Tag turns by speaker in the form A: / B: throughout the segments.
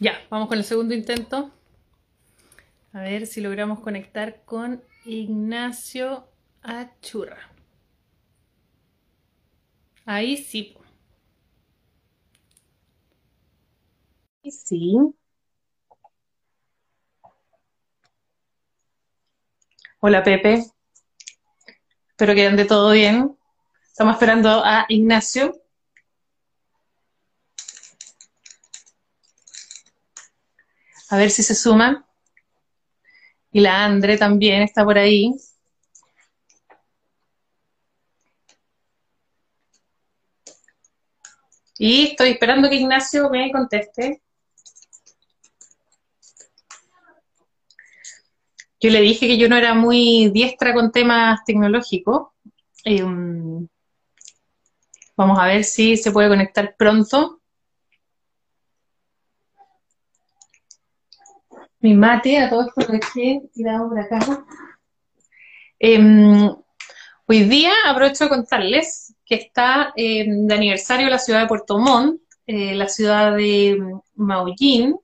A: Ya, vamos con el segundo intento. A ver si logramos conectar con Ignacio Achurra. Ahí sí.
B: Sí.
A: Hola Pepe. Espero que ande todo bien. Estamos esperando a Ignacio. A ver si se suma. Y la Andre también está por ahí. Y estoy esperando que Ignacio me conteste. Yo le dije que yo no era muy diestra con temas tecnológicos. Um, vamos a ver si se puede conectar pronto. Mi mate, a todos lo dejé tirado por acá. Em, hoy día aprovecho de contarles que está em, de aniversario la ciudad de Puerto Montt, eh, la ciudad de Maullín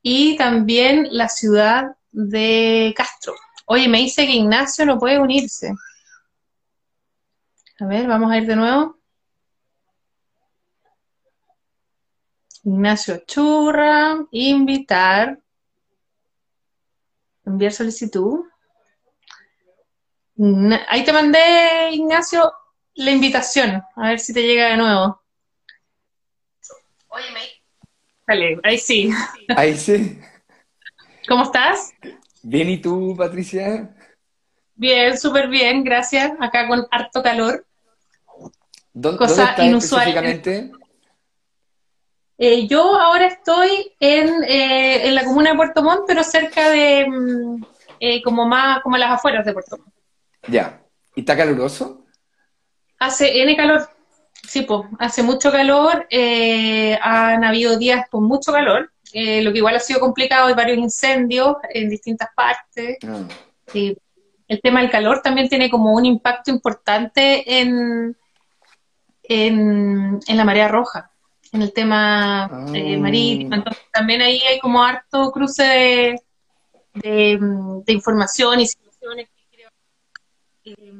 A: y también la ciudad de Castro. Oye, me dice que Ignacio no puede unirse. A ver, vamos a ir de nuevo. Ignacio Churra, invitar enviar solicitud. Ahí te mandé, Ignacio, la invitación. A ver si te llega de nuevo. Oye, Vale, ahí sí.
C: Ahí sí.
A: ¿Cómo estás?
C: Bien, ¿y tú, Patricia?
A: Bien, súper bien, gracias. Acá con harto calor.
C: ¿Dónde, Cosa estás inusual. específicamente?
A: Eh, yo ahora estoy en, eh, en, la comuna de Puerto Montt, pero cerca de, mm, eh, como más, como las afueras de Puerto Montt.
C: Ya. ¿Y está caluroso?
A: Hace N calor, sí, pues, hace mucho calor, han habido días con mucho calor, lo que igual ha sido complicado, hay varios incendios en distintas partes. Ah. el tema del calor también tiene como un impacto importante en, en, en la marea roja en el tema eh, ah. marítimo. Entonces también ahí hay como harto cruce de, de, información y situaciones que creo. Eh,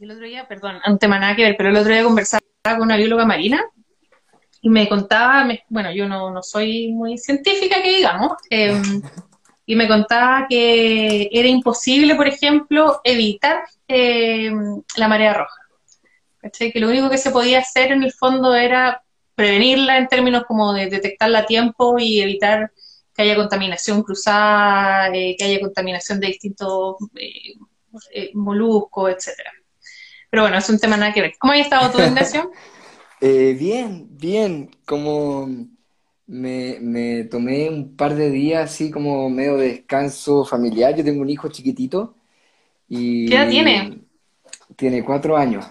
A: el otro día, perdón, un tema nada que ver, pero el otro día conversaba con una bióloga marina y me contaba, bueno, yo no, no soy muy científica que digamos, eh, y me contaba que era imposible, por ejemplo, evitar la marea roja. Que lo único que se podía hacer en el fondo era prevenirla en términos como de detectarla a tiempo y evitar que haya contaminación cruzada, eh, que haya contaminación de distintos eh, eh, moluscos, etcétera. Pero bueno, es un tema nada que ver. ¿Cómo ha estado tu Ignacio?
C: bien, bien. Como me, me, tomé un par de días así como medio de descanso familiar. Yo tengo un hijo chiquitito. Y
A: ¿Qué edad tiene?
C: Tiene cuatro años.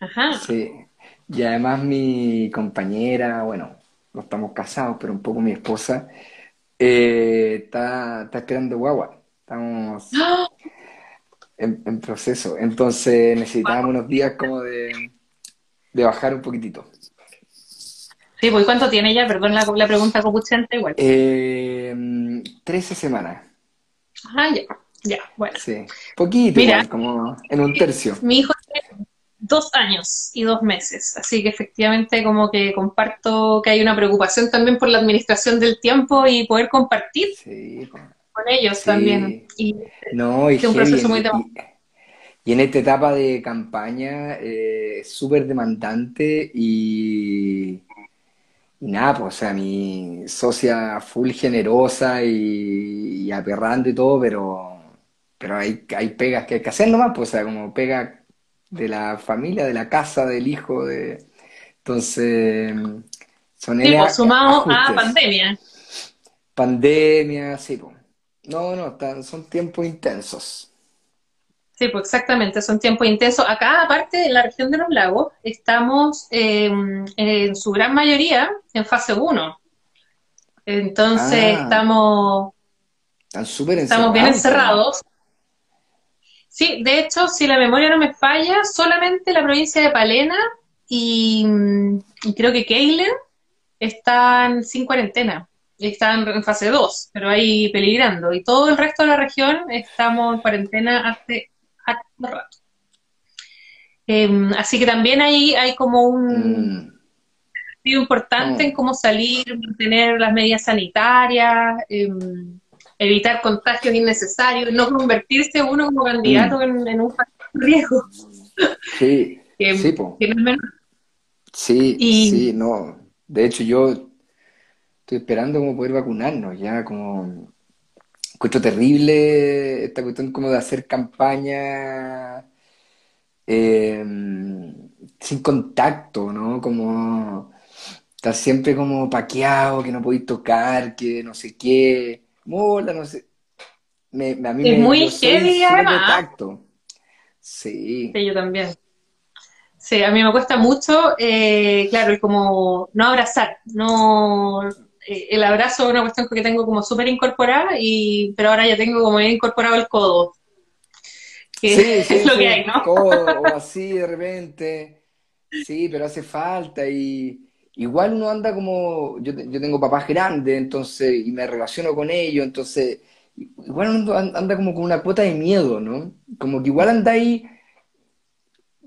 A: Ajá.
C: Sí. Y además mi compañera, bueno, no estamos casados, pero un poco mi esposa, eh, está, está esperando guagua. Estamos ¡Ah! en, proceso. Entonces necesitábamos unos días como de, bajar un poquitito.
A: Sí, pues ¿cuánto tiene ella? Perdón la, la pregunta copuchante igual.
C: Eh, 13 semanas.
A: Ah, ya, ya, bueno.
C: Sí, poquito, igual, como en un tercio.
A: Mi hijo dos años y dos meses. Así que efectivamente como que comparto que hay una preocupación también por la administración del tiempo y poder compartir con ellos también. Y,
C: no, y, un proceso muy y, en esta etapa de campaña eh, es súper demandante y, nada, pues o sea, mi socia full generosa y, aperrando y todo, pero pero hay, hay pegas que hay que hacer nomás, pues, o sea, como pega de la familia, de la casa, del hijo, de... Entonces,
A: son sí, pues, sumado a pandemia.
C: Pandemia, sí, pues. No, no, son tiempos intensos.
A: Sí, pues exactamente, son tiempos intensos. Acá, aparte, en la región de los lagos, estamos em, en su gran mayoría en fase 1. Entonces, ah. estamos...
C: Están
A: Estamos bien encerrados. Sí, de hecho, si la memoria no me falla, solamente la provincia de Palena y, creo que Keilen están sin cuarentena. están en fase 2, pero ahí peligrando. Y todo el resto de la región estamos en cuarentena hace, hace rato. Em, así que también ahí hay como un mm. importante en cómo salir, mantener las medidas sanitarias, em, evitar contagios innecesarios, no convertirse uno como candidato mm. en, un riesgo.
C: Sí, sí, sí, sí, no. De hecho, yo estoy esperando como poder vacunarnos, ya como encuentro terrible esta cuestión como de hacer campaña em, sin contacto, ¿no? Como estar siempre como paqueado, que no podéis tocar, que no sé qué, mola, no sé.
A: Me, a mí es muy heavy además.
C: Sí.
A: sí. yo también. Sí, a mí me cuesta mucho, eh, claro, el como no abrazar, no eh, el abrazo es una cuestión que tengo como súper incorporada, y, pero ahora ya tengo como incorporado el codo.
C: Que sí, es lo que hay, ¿no? Codo, o así de repente. Sí, pero hace falta y igual uno anda como, yo, yo tengo papás grandes, entonces, y me relaciono con ellos, entonces, igual uno anda como con una cuota de miedo, ¿no? Como que igual anda ahí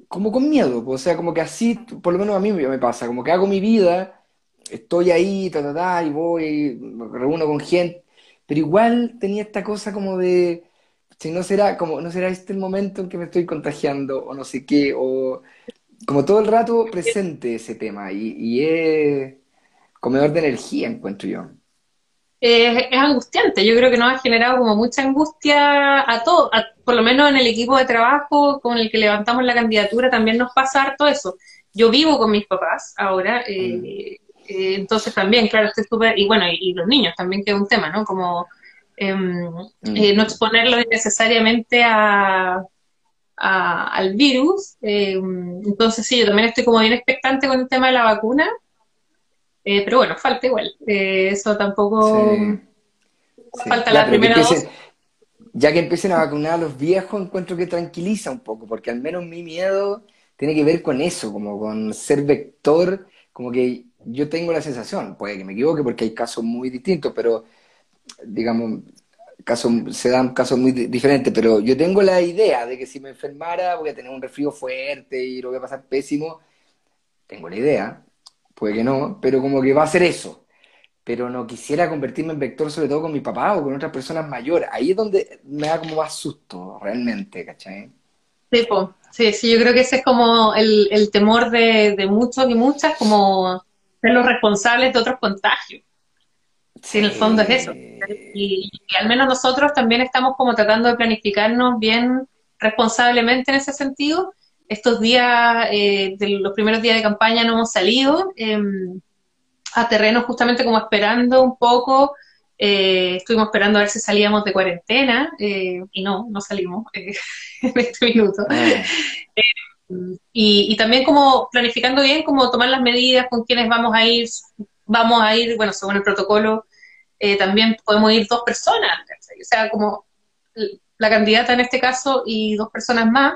C: como con miedo, o sea, como que así, por lo menos a mí me pasa, como que hago mi vida estoy ahí, ta, ta, ta, y voy, reúno con gente, pero igual tenía esta cosa como de, si no será, como, no será este el momento en que me estoy contagiando, o no sé qué, o como todo el rato presente ese tema, y, y es comedor de energía, encuentro yo.
A: es angustiante, yo creo que nos ha generado como mucha angustia a todos, por lo menos en el equipo de trabajo con el que levantamos la candidatura también nos pasa harto eso. Yo vivo con mis papás ahora, eh, mm. Eh, entonces también, claro, estoy súper, y bueno, y, los niños también que es un tema, ¿no? Como em, mm. eh, no exponerlo necesariamente a, al virus. Em, entonces sí, yo también estoy como bien expectante con el tema de la vacuna, eh, pero bueno, falta igual. eso tampoco... Falta la primera dosis.
C: Ya que empiecen a vacunar a los viejos, encuentro que tranquiliza un poco, porque al menos mi miedo tiene que ver con eso, como con ser vector, como que yo tengo la sensación, puede que me equivoque porque hay casos muy distintos, pero digamos, casos, se dan casos muy diferentes, pero yo tengo la idea de que si me enfermara voy a tener un resfrío fuerte y lo voy a pasar pésimo. Tengo la idea, puede que no, pero como que va a ser eso. Pero no quisiera convertirme en vector sobre todo con mi papá o con otras personas mayores. Ahí es donde me da como más susto, realmente, ¿cachai?
A: Sí, sí, yo creo que ese es como el, temor de, de muchos y muchas, como ser los responsables de otros contagios. Sí, en el fondo es eso. Y, al menos nosotros también estamos como tratando de planificarnos bien responsablemente en ese sentido. Estos días, eh, de los primeros días de campaña no hemos salido em, a terreno justamente como esperando un poco. Eh, estuvimos esperando a ver si salíamos de cuarentena eh, y no, no salimos en este minuto. Ah. Y, también como planificando bien cómo tomar las medidas, con quiénes vamos a ir, vamos a ir, bueno, según el protocolo, eh, también podemos ir dos personas, o sea, como la candidata en este caso y dos personas más.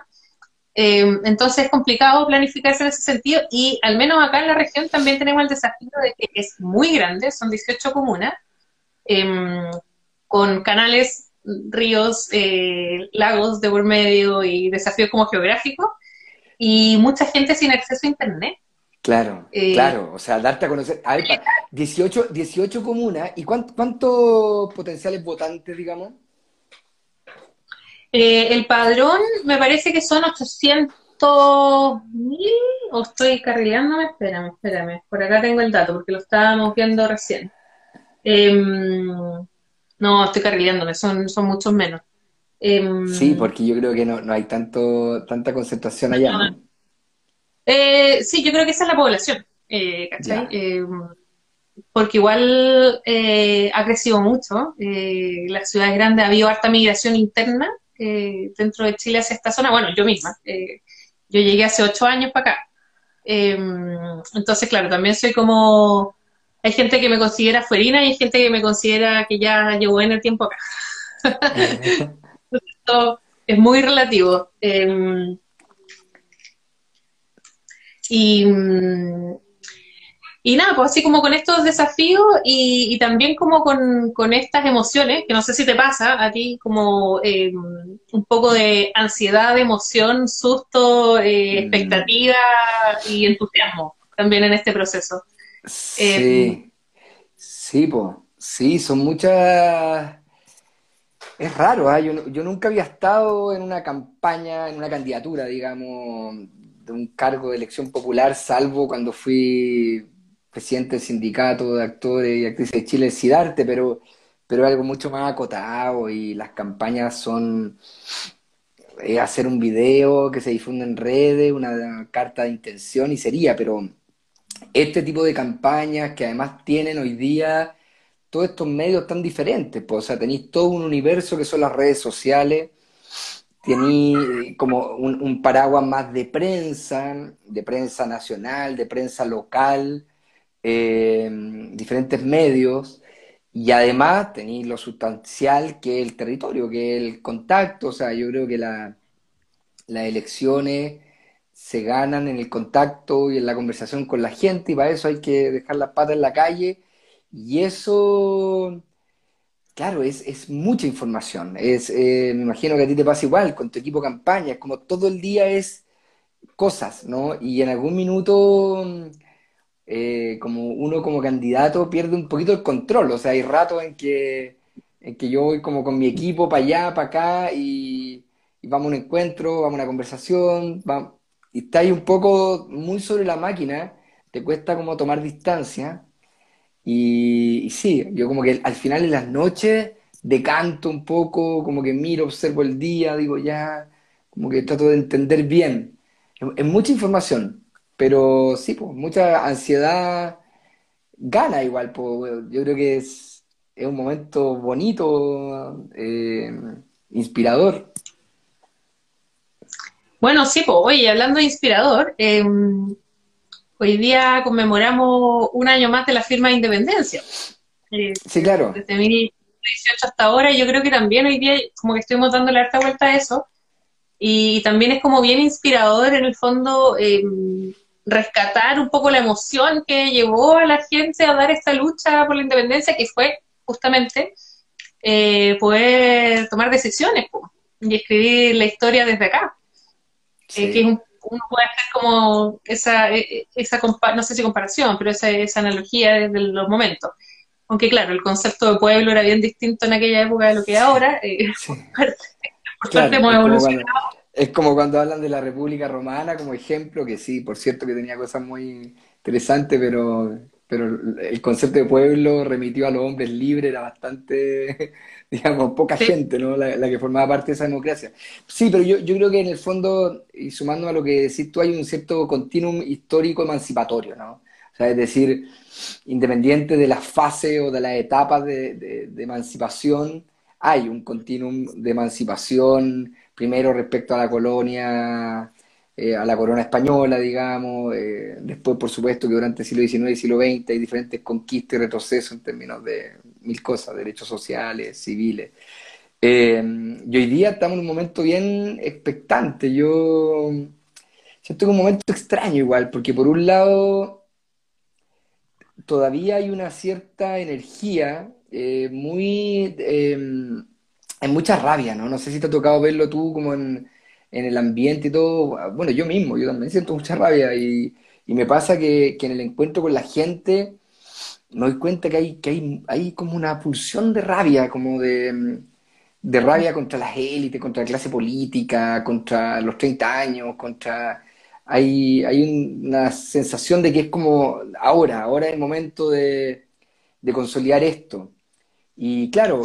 A: Eh, entonces es complicado planificarse en ese sentido y al menos acá en la región también tenemos el desafío de que es muy grande, son 18 comunas, em, con canales, ríos, eh, lagos de por medio y desafíos como geográficos y mucha gente sin acceso a Internet.
C: Claro, eh, claro, o sea, darte a conocer. A ver, 18, 18 comunas, ¿y cuántos potenciales votantes, digamos?
A: Eh, el padrón me parece que son 800 mil, o estoy carrileándome, espérame, espérame, por acá tengo el dato porque lo estábamos viendo recién. Em, no, estoy carrileándome, son, son muchos menos.
C: Em, sí, porque yo creo que no, hay tanto, tanta concentración allá.
A: Eh, sí, yo creo que esa es la población, eh, ¿cachai? Em, porque igual eh, ha crecido mucho, las ciudades grandes ha habido harta migración interna dentro de Chile hacia esta zona, bueno, yo misma, yo llegué hace ocho años para acá, em, entonces claro, también soy como, hay gente que me considera fuerina y hay gente que me considera que ya llevo en el tiempo acá. esto es muy relativo. Em, y, y nada, pues así como con estos desafíos y, también como con, estas emociones, que no sé si te pasa a ti, como eh, un poco de ansiedad, emoción, susto, eh, mm. expectativa y entusiasmo también en este proceso.
C: Sí, eh, sí, pues, sí, son muchas... Es raro, ¿eh? yo, yo nunca había estado en una campaña, en una candidatura, digamos, de un cargo de elección popular, salvo cuando fui presidente del sindicato de actores y actrices de Chile, SIDARTE, pero, pero algo mucho más acotado y las campañas son eh, hacer un video que se difunde en redes, una carta de intención y sería, pero este tipo de campañas que además tienen hoy día todos estos medios tan diferentes, pues, o sea, tenéis todo un universo que son las redes sociales, tenéis como un, paraguas más de prensa, de prensa nacional, de prensa local, eh, diferentes medios y además tenéis lo sustancial que es el territorio, que es el contacto, o sea, yo creo que la, las elecciones se ganan en el contacto y en la conversación con la gente y para eso hay que dejar las patas en la calle y eso, claro, es, es mucha información, es, eh, me imagino que a ti te pasa igual con tu equipo campaña, es como todo el día es cosas, ¿no? Y en algún minuto eh, como uno como candidato pierde un poquito el control. O sea, hay ratos en que, en que yo voy como con mi equipo para allá, para acá, y, vamos a un encuentro, vamos a una conversación, y está ahí un poco muy sobre la máquina, te cuesta como tomar distancia. Y, sí, yo como que al final en las noches decanto un poco, como que miro, observo el día, digo ya, como que trato de entender bien. Es mucha información, pero sí, pues, mucha ansiedad gana igual, pues, yo creo que es, es un momento bonito, eh, inspirador.
A: Bueno, sí, pues, oye, hablando de inspirador, em, hoy día conmemoramos un año más de la firma de independencia.
C: Eh, sí, claro.
A: Desde 2018 hasta ahora, y yo creo que también hoy día como que estuvimos dando la harta vuelta a eso, y también es como bien inspirador en el fondo em, rescatar un poco la emoción que llevó a la gente a dar esta lucha por la independencia, que fue justamente eh, poder tomar decisiones y escribir la historia desde acá. Eh, que uno puede hacer como esa, e, e, esa no sé si comparación, pero esa, esa analogía desde los momentos. Aunque claro, el concepto de pueblo era bien distinto en aquella época de lo que es ahora. Eh,
C: hemos evolucionado. Es como cuando hablan de la República Romana como ejemplo, que sí, por cierto que tenía cosas muy interesantes, pero, pero el concepto de pueblo remitió a los hombres libres, era bastante, digamos, poca gente, ¿no? La, que formaba parte de esa democracia. Sí, pero yo, yo creo que en el fondo, y sumando a lo que decís tú, hay un cierto continuum histórico emancipatorio, ¿no? O sea, es decir, independiente de las fases o de las etapas de, de emancipación, hay un continuum de emancipación primero respecto a la colonia, eh, a la corona española, digamos, eh, después por supuesto que durante el siglo XIX y siglo XX hay diferentes conquistas y retrocesos en términos de mil cosas, derechos sociales, civiles. Eh, y hoy día estamos en un momento bien expectante. Yo siento que un momento extraño igual, porque por un lado todavía hay una cierta energía muy hay mucha rabia, ¿no? No sé si te ha tocado verlo tú como en, el ambiente y todo. Bueno, yo mismo, yo también siento mucha rabia y, me pasa que, en el encuentro con la gente me doy cuenta que hay, que hay, hay como una pulsión de rabia, como de, de rabia contra las élites, contra la clase política, contra los 30 años, contra... Hay, hay una sensación de que es como ahora, ahora es el momento de, de consolidar esto. Y claro,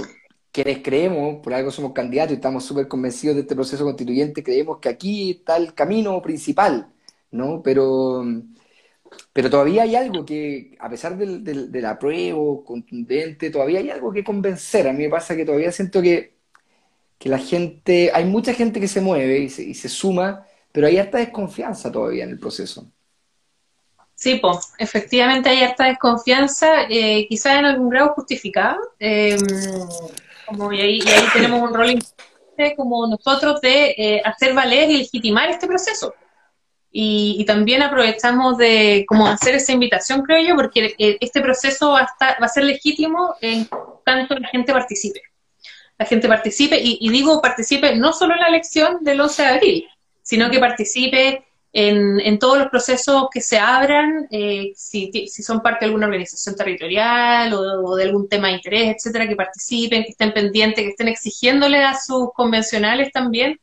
C: quienes creemos, por algo somos candidatos y estamos súper convencidos de este proceso constituyente, creemos que aquí está el camino principal, ¿no? Pero, pero todavía hay algo que, a pesar del, del, apruebo contundente, todavía hay algo que convencer. A mí me pasa que todavía siento que, que la gente, hay mucha gente que se mueve y se, y se suma, pero hay harta desconfianza todavía en el proceso.
A: Sí, pues, efectivamente hay harta desconfianza, eh, quizás en algún grado justificada. Eh, y, ahí, tenemos un rol importante como nosotros de eh, hacer valer y legitimar este proceso. y, también aprovechamos de como hacer esa invitación, creo yo, porque eh, este proceso va a, va a ser legítimo en tanto la gente participe. La gente participe, y, digo participe no solo en la elección del 11 de abril, sino que participe en, en todos los procesos que se abran, eh, si, si, son parte de alguna organización territorial o, de algún tema de interés, etcétera, que participen, que estén pendientes, que estén exigiéndole a sus convencionales también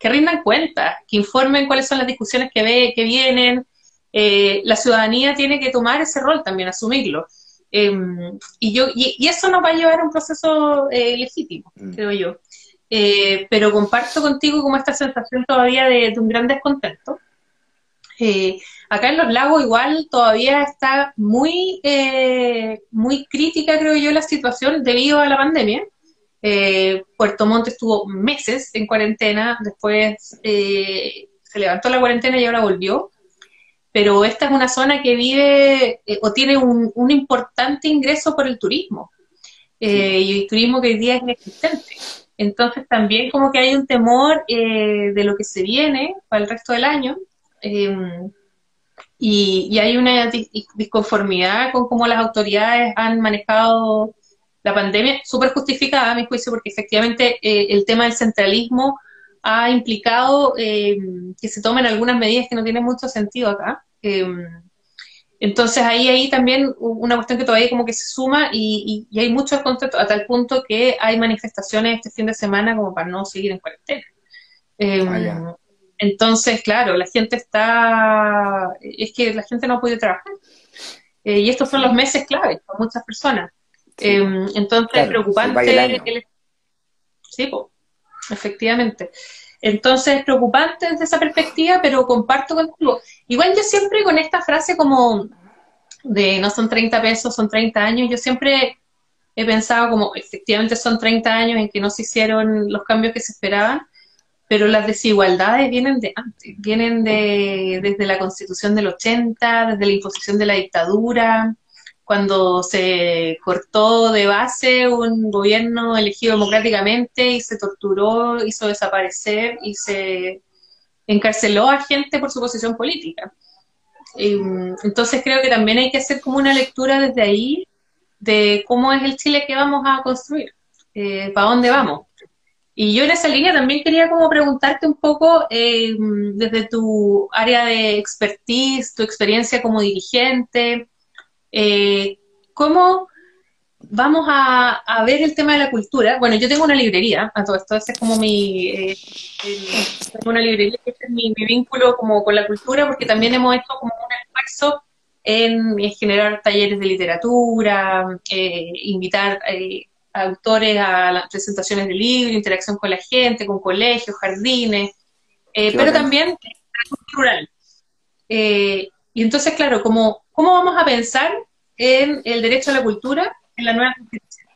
A: que rindan cuentas, que informen cuáles son las discusiones que, ve, que vienen. Eh, la ciudadanía tiene que tomar ese rol también, asumirlo. Em, y, yo, y, eso nos va a llevar a un proceso eh, legítimo, mm. creo yo. Eh, pero comparto contigo como esta sensación todavía de, un gran descontento. Acá en los lagos igual todavía está muy, muy crítica, creo yo, la situación debido a la pandemia. Eh, Puerto Montt estuvo meses en cuarentena, después eh, se levantó la cuarentena y ahora volvió. Pero esta es una zona que vive eh, o tiene un, importante ingreso por el turismo. Y el turismo que hoy día es inexistente. Entonces también como que hay un temor de lo que se viene para el resto del año. Em, y, y, hay una disconformidad con cómo las autoridades han manejado la pandemia, súper justificada a mi juicio, porque efectivamente eh, el tema del centralismo ha implicado eh, que se tomen algunas medidas que no tienen mucho sentido acá. Eh, entonces ahí hay también una cuestión que todavía como que se suma y, hay mucho contexto a tal punto que hay manifestaciones este fin de semana como para no seguir en cuarentena. Ah, entonces, claro, la gente está, es que la gente no ha podido trabajar. y estos son los meses clave para muchas personas. Em, entonces, es preocupante. Sí, efectivamente. Entonces, es preocupante desde esa perspectiva, pero comparto contigo. Igual yo siempre con esta frase como de no son 30 pesos, son 30 años, yo siempre he pensado como efectivamente son 30 años en que no se hicieron los cambios que se esperaban, pero las desigualdades vienen de antes, vienen de, desde la constitución del 80, desde la imposición de la dictadura, cuando se cortó de base un gobierno elegido democráticamente y se torturó, hizo desaparecer y se encarceló a gente por su posición política. Entonces creo que también hay que hacer como una lectura desde ahí de cómo es el Chile que vamos a construir, eh, para dónde vamos. Y yo en esa línea también quería como preguntarte un poco eh, desde tu área de expertise, tu experiencia como dirigente, eh, ¿Cómo vamos a, ver el tema de la cultura? Bueno, yo tengo una librería, a todo esto, ese es como mi, eh, tengo una librería, que es mi, vínculo como con la cultura, porque también hemos hecho como un esfuerzo en, generar talleres de literatura, eh, invitar autores a las presentaciones de libros, interacción con la gente, con colegios, jardines, pero también rural. y entonces, claro, como, ¿cómo vamos a pensar en el derecho a la cultura en la nueva constitución.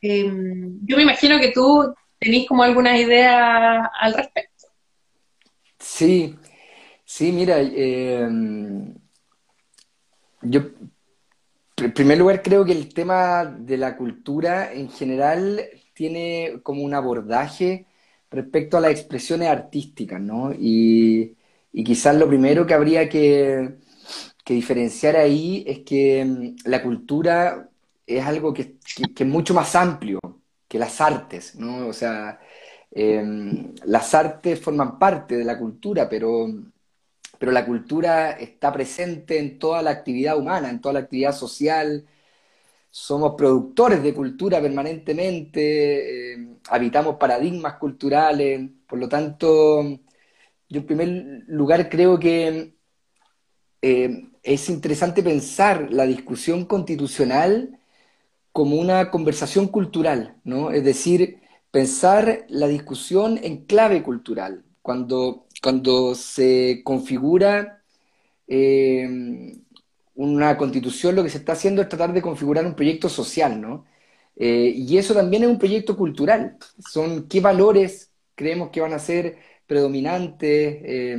A: Em, yo me imagino que tú tenés como alguna idea al respecto.
C: Sí, sí, mira, em, yo en primer lugar creo que el tema de la cultura en general tiene como un abordaje respecto a las expresiones artísticas, ¿no? Y, quizás lo primero que habría que, que diferenciar ahí es que mm, la cultura es algo que, es mucho más amplio que las artes, ¿no? O sea, em, las artes forman parte de la cultura, pero, pero la cultura está presente en toda la actividad humana, en toda la actividad social. Somos productores de cultura permanentemente, em, habitamos paradigmas culturales, por lo tanto, yo en primer lugar creo que em, es interesante pensar la discusión constitucional como una conversación cultural, ¿no? Es decir, pensar la discusión en clave cultural, cuando, cuando se configura eh, una constitución, lo que se está haciendo es tratar de configurar un proyecto social, ¿no? Eh, y eso también es un proyecto cultural. Son qué valores creemos que van a ser predominantes, eh,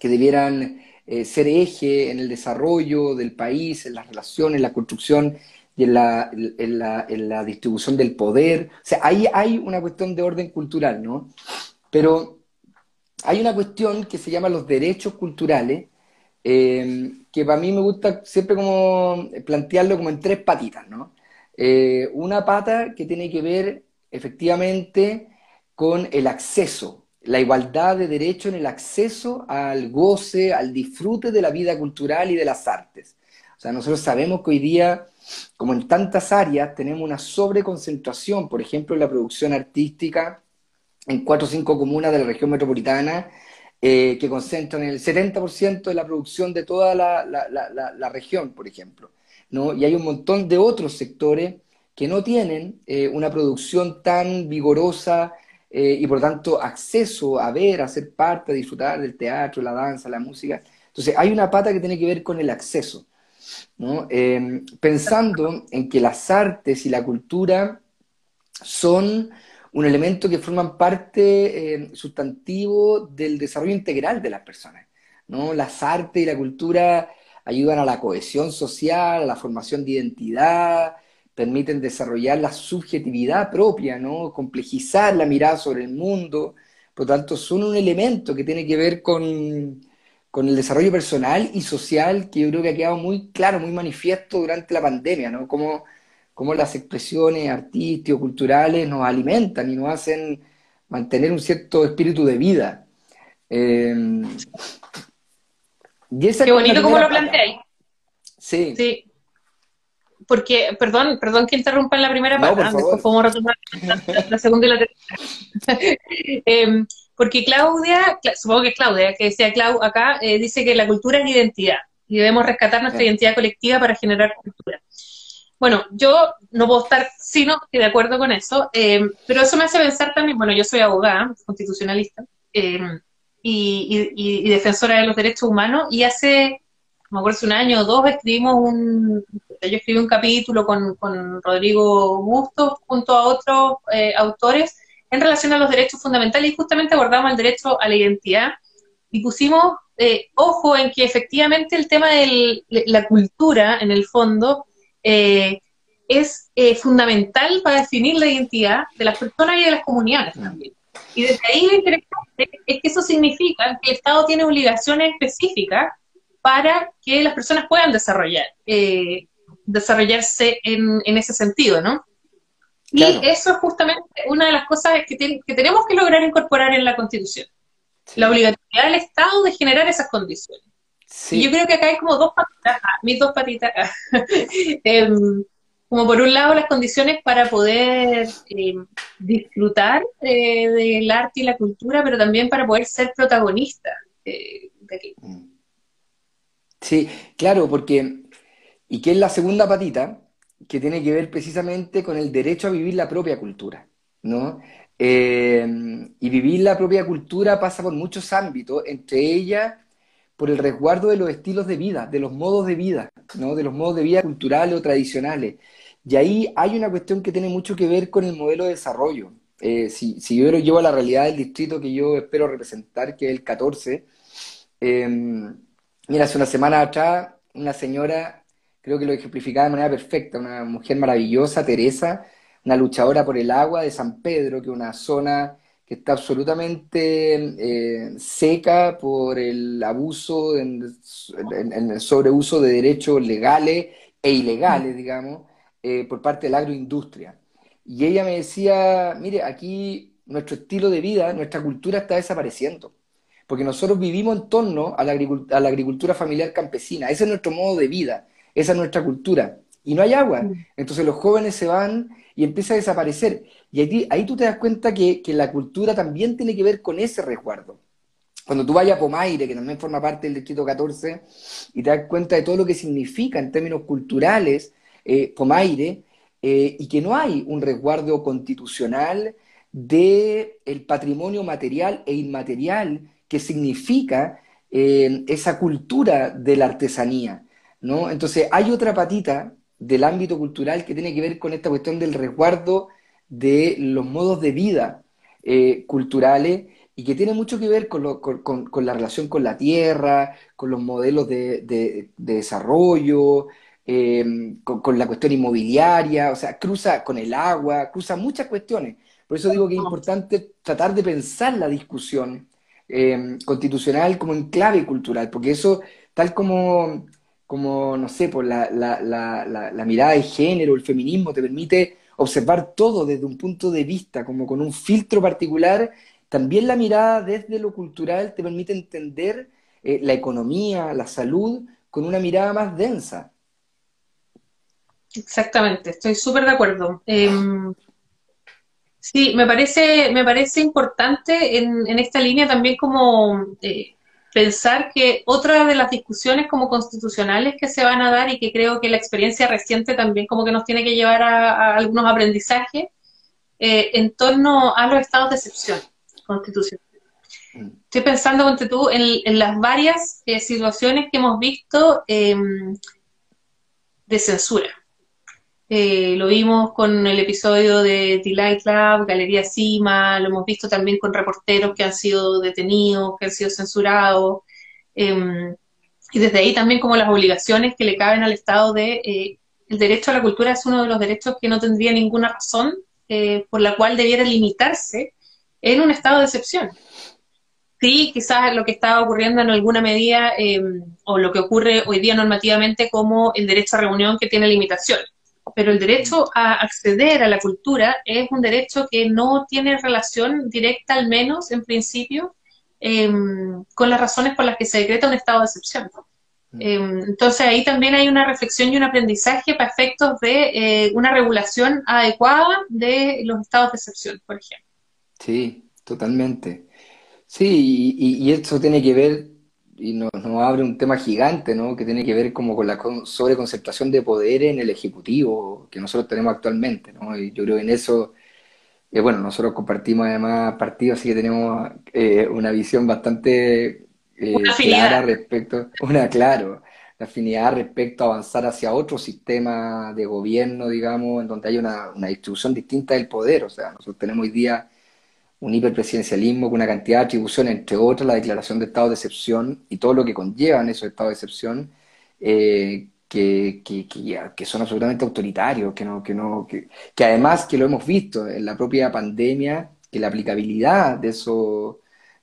C: que debieran eh, ser eje en el desarrollo del país, en las relaciones, en la construcción y en la distribución del poder. O sea, ahí hay una cuestión de orden cultural, ¿no? Pero hay una cuestión que se llama los derechos culturales, eh, que para mí me gusta siempre como plantearlo como en tres patitas, ¿no? Eh, una pata que tiene que ver efectivamente con el acceso, la igualdad de derecho en el acceso al goce, al disfrute de la vida cultural y de las artes. O sea, nosotros sabemos que hoy día, como en tantas áreas, tenemos una sobreconcentración, por ejemplo, en la producción artística en cuatro o cinco comunas de la región metropolitana, eh, que concentran el 70% de la producción de toda la, región, por ejemplo. ¿no? Y hay un montón de otros sectores que no tienen eh, una producción tan vigorosa eh, y por tanto acceso a ver, a ser parte, a disfrutar del teatro, la danza, la música. Entonces hay una pata que tiene que ver con el acceso. Em, pensando en que las artes y la cultura son un elemento que forman parte em, sustantivo del desarrollo integral de las personas. ¿no? Las artes y la cultura ayudan a la cohesión social, a la formación de identidad, permiten desarrollar la subjetividad propia, ¿no? complejizar la mirada sobre el mundo, por lo tanto son un elemento que tiene que ver con, con el desarrollo personal y social que yo creo que ha quedado muy claro, muy manifiesto durante la pandemia, ¿no? Cómo, las expresiones artístico-culturales nos alimentan y nos hacen mantener un cierto espíritu de vida.
A: Eh, Qué bonito como lo planteáis.
C: Sí.
A: sí. Porque, perdón, perdón que interrumpa en la primera parte, después podemos retomar la, segunda y la tercera. eh, porque Claudia, supongo que es Claudia, que decía Clau acá, eh, dice que la cultura es identidad y debemos rescatar nuestra identidad colectiva para generar cultura. Bueno, yo no puedo estar sino de acuerdo con eso, eh, pero eso me hace pensar también, bueno, yo soy abogada, constitucionalista, eh, y, defensora de los derechos humanos, y hace, me acuerdo, hace un año o dos escribimos un, yo escribí un capítulo con, con Rodrigo Bustos junto a otros autores, en relación a los derechos fundamentales y justamente abordamos el derecho a la identidad y pusimos eh, ojo en que efectivamente el tema de la cultura, en el fondo, eh, es eh, fundamental para definir la identidad de las personas y de las comunidades también. Y desde ahí lo interesante es que eso significa que el Estado tiene obligaciones específicas para que las personas puedan desarrollar, desarrollarse en, en ese sentido, ¿no? Y eso es justamente una de las cosas que, que, tenemos que lograr incorporar en la Constitución. La obligatoriedad del Estado de generar esas condiciones. Yo creo que acá hay como dos patitas, ah, mis dos patitas, ah, em, como por un lado las condiciones para poder em, disfrutar eh, del arte y la cultura, pero también para poder ser protagonista eh, de aquí. Mm.
C: Sí, claro, porque, ¿y qué es la segunda patita? que tiene que ver precisamente con el derecho a vivir la propia cultura, ¿no? Eh, y vivir la propia cultura pasa por muchos ámbitos, entre ellas por el resguardo de los estilos de vida, de los modos de vida, ¿no? de los modos de vida culturales o tradicionales. Y ahí hay una cuestión que tiene mucho que ver con el modelo de desarrollo. Eh, si, si, yo lo llevo a la realidad del distrito que yo espero representar, que es el 14, eh, mira, hace una semana atrás, una señora creo que lo ejemplificaba de manera perfecta, una mujer maravillosa, Teresa, una luchadora por el agua de San Pedro, que es una zona que está absolutamente eh, seca por el abuso, en, el sobreuso de derechos legales e ilegales, digamos, eh, por parte de la agroindustria. Y ella me decía, mire, aquí nuestro estilo de vida, nuestra cultura está desapareciendo, porque nosotros vivimos en torno a la, a la agricultura familiar campesina, ese es nuestro modo de vida. Esa es nuestra cultura. Y no hay agua. Mm. Entonces los jóvenes se van y empieza a desaparecer. Y ahí, tú te das cuenta que, la cultura también tiene que ver con ese resguardo. Cuando tú vayas a Pomaire, que también forma parte del Distrito 14, y te das cuenta de todo lo que significa en términos culturales eh, Pomaire, eh, y que no hay un resguardo constitucional del el patrimonio material e inmaterial que significa eh, esa cultura de la artesanía. ¿no? Entonces, hay otra patita del ámbito cultural que tiene que ver con esta cuestión del resguardo de los modos de vida eh, culturales y que tiene mucho que ver con, la relación con la tierra, con los modelos de, desarrollo, em, con, la cuestión inmobiliaria, o sea, cruza con el agua, cruza muchas cuestiones. Por eso digo que es importante tratar de pensar la discusión eh, constitucional como en clave cultural, porque eso, tal como, como no sé, por la, la, la, mirada de género, el feminismo, te permite observar todo desde un punto de vista, como con un filtro particular, también la mirada desde lo cultural te permite entender eh, la economía, la salud, con una mirada más densa.
A: Exactamente, estoy súper de acuerdo. Em, sí, me parece, me parece importante en, esta línea también como eh, pensar que otra de las discusiones como constitucionales que se van a dar y que creo que la experiencia reciente también como que nos tiene que llevar a, algunos aprendizajes eh, en torno a los estados de excepción constitucionales. Mm. Estoy pensando, ponte tú, en, las varias eh, situaciones que hemos visto em, de censura. Eh, lo vimos con el episodio de Delight Club, Galería Cima, lo hemos visto también con reporteros que han sido detenidos, que han sido censurados. Em, y desde ahí también como las obligaciones que le caben al Estado de... Eh, el derecho a la cultura es uno de los derechos que no tendría ninguna razón eh, por la cual debiera limitarse en un estado de excepción. Sí, quizás lo que está ocurriendo en alguna medida, em, o lo que ocurre hoy día normativamente como el derecho a reunión que tiene limitaciones pero el derecho a acceder a la cultura es un derecho que no tiene relación directa, al menos en principio, em, con las razones por las que se decreta un estado de excepción. Mm. Em, entonces ahí también hay una reflexión y un aprendizaje para efectos de eh, una regulación adecuada de los estados de excepción, por ejemplo.
C: Sí, totalmente. Sí, y, y esto tiene que ver y nos, abre un tema gigante, ¿no? Que tiene que ver como con la sobreconcentración de poder en el Ejecutivo que nosotros tenemos actualmente, ¿no? Y yo creo que en eso, eh, bueno, nosotros compartimos además partidos, así que tenemos eh, una visión bastante eh, clara respecto, una, claro, la afinidad respecto a avanzar hacia otro sistema de gobierno, digamos, en donde hay una, una distribución distinta del poder, o sea, nosotros tenemos hoy día un hiperpresidencialismo con una cantidad de atribuciones, entre otras la declaración de estado de excepción y todo lo que conllevan esos estados de excepción, eh, que, que, son absolutamente autoritarios, que, no, que, no, que, además que lo hemos visto en la propia pandemia, que la aplicabilidad de, esos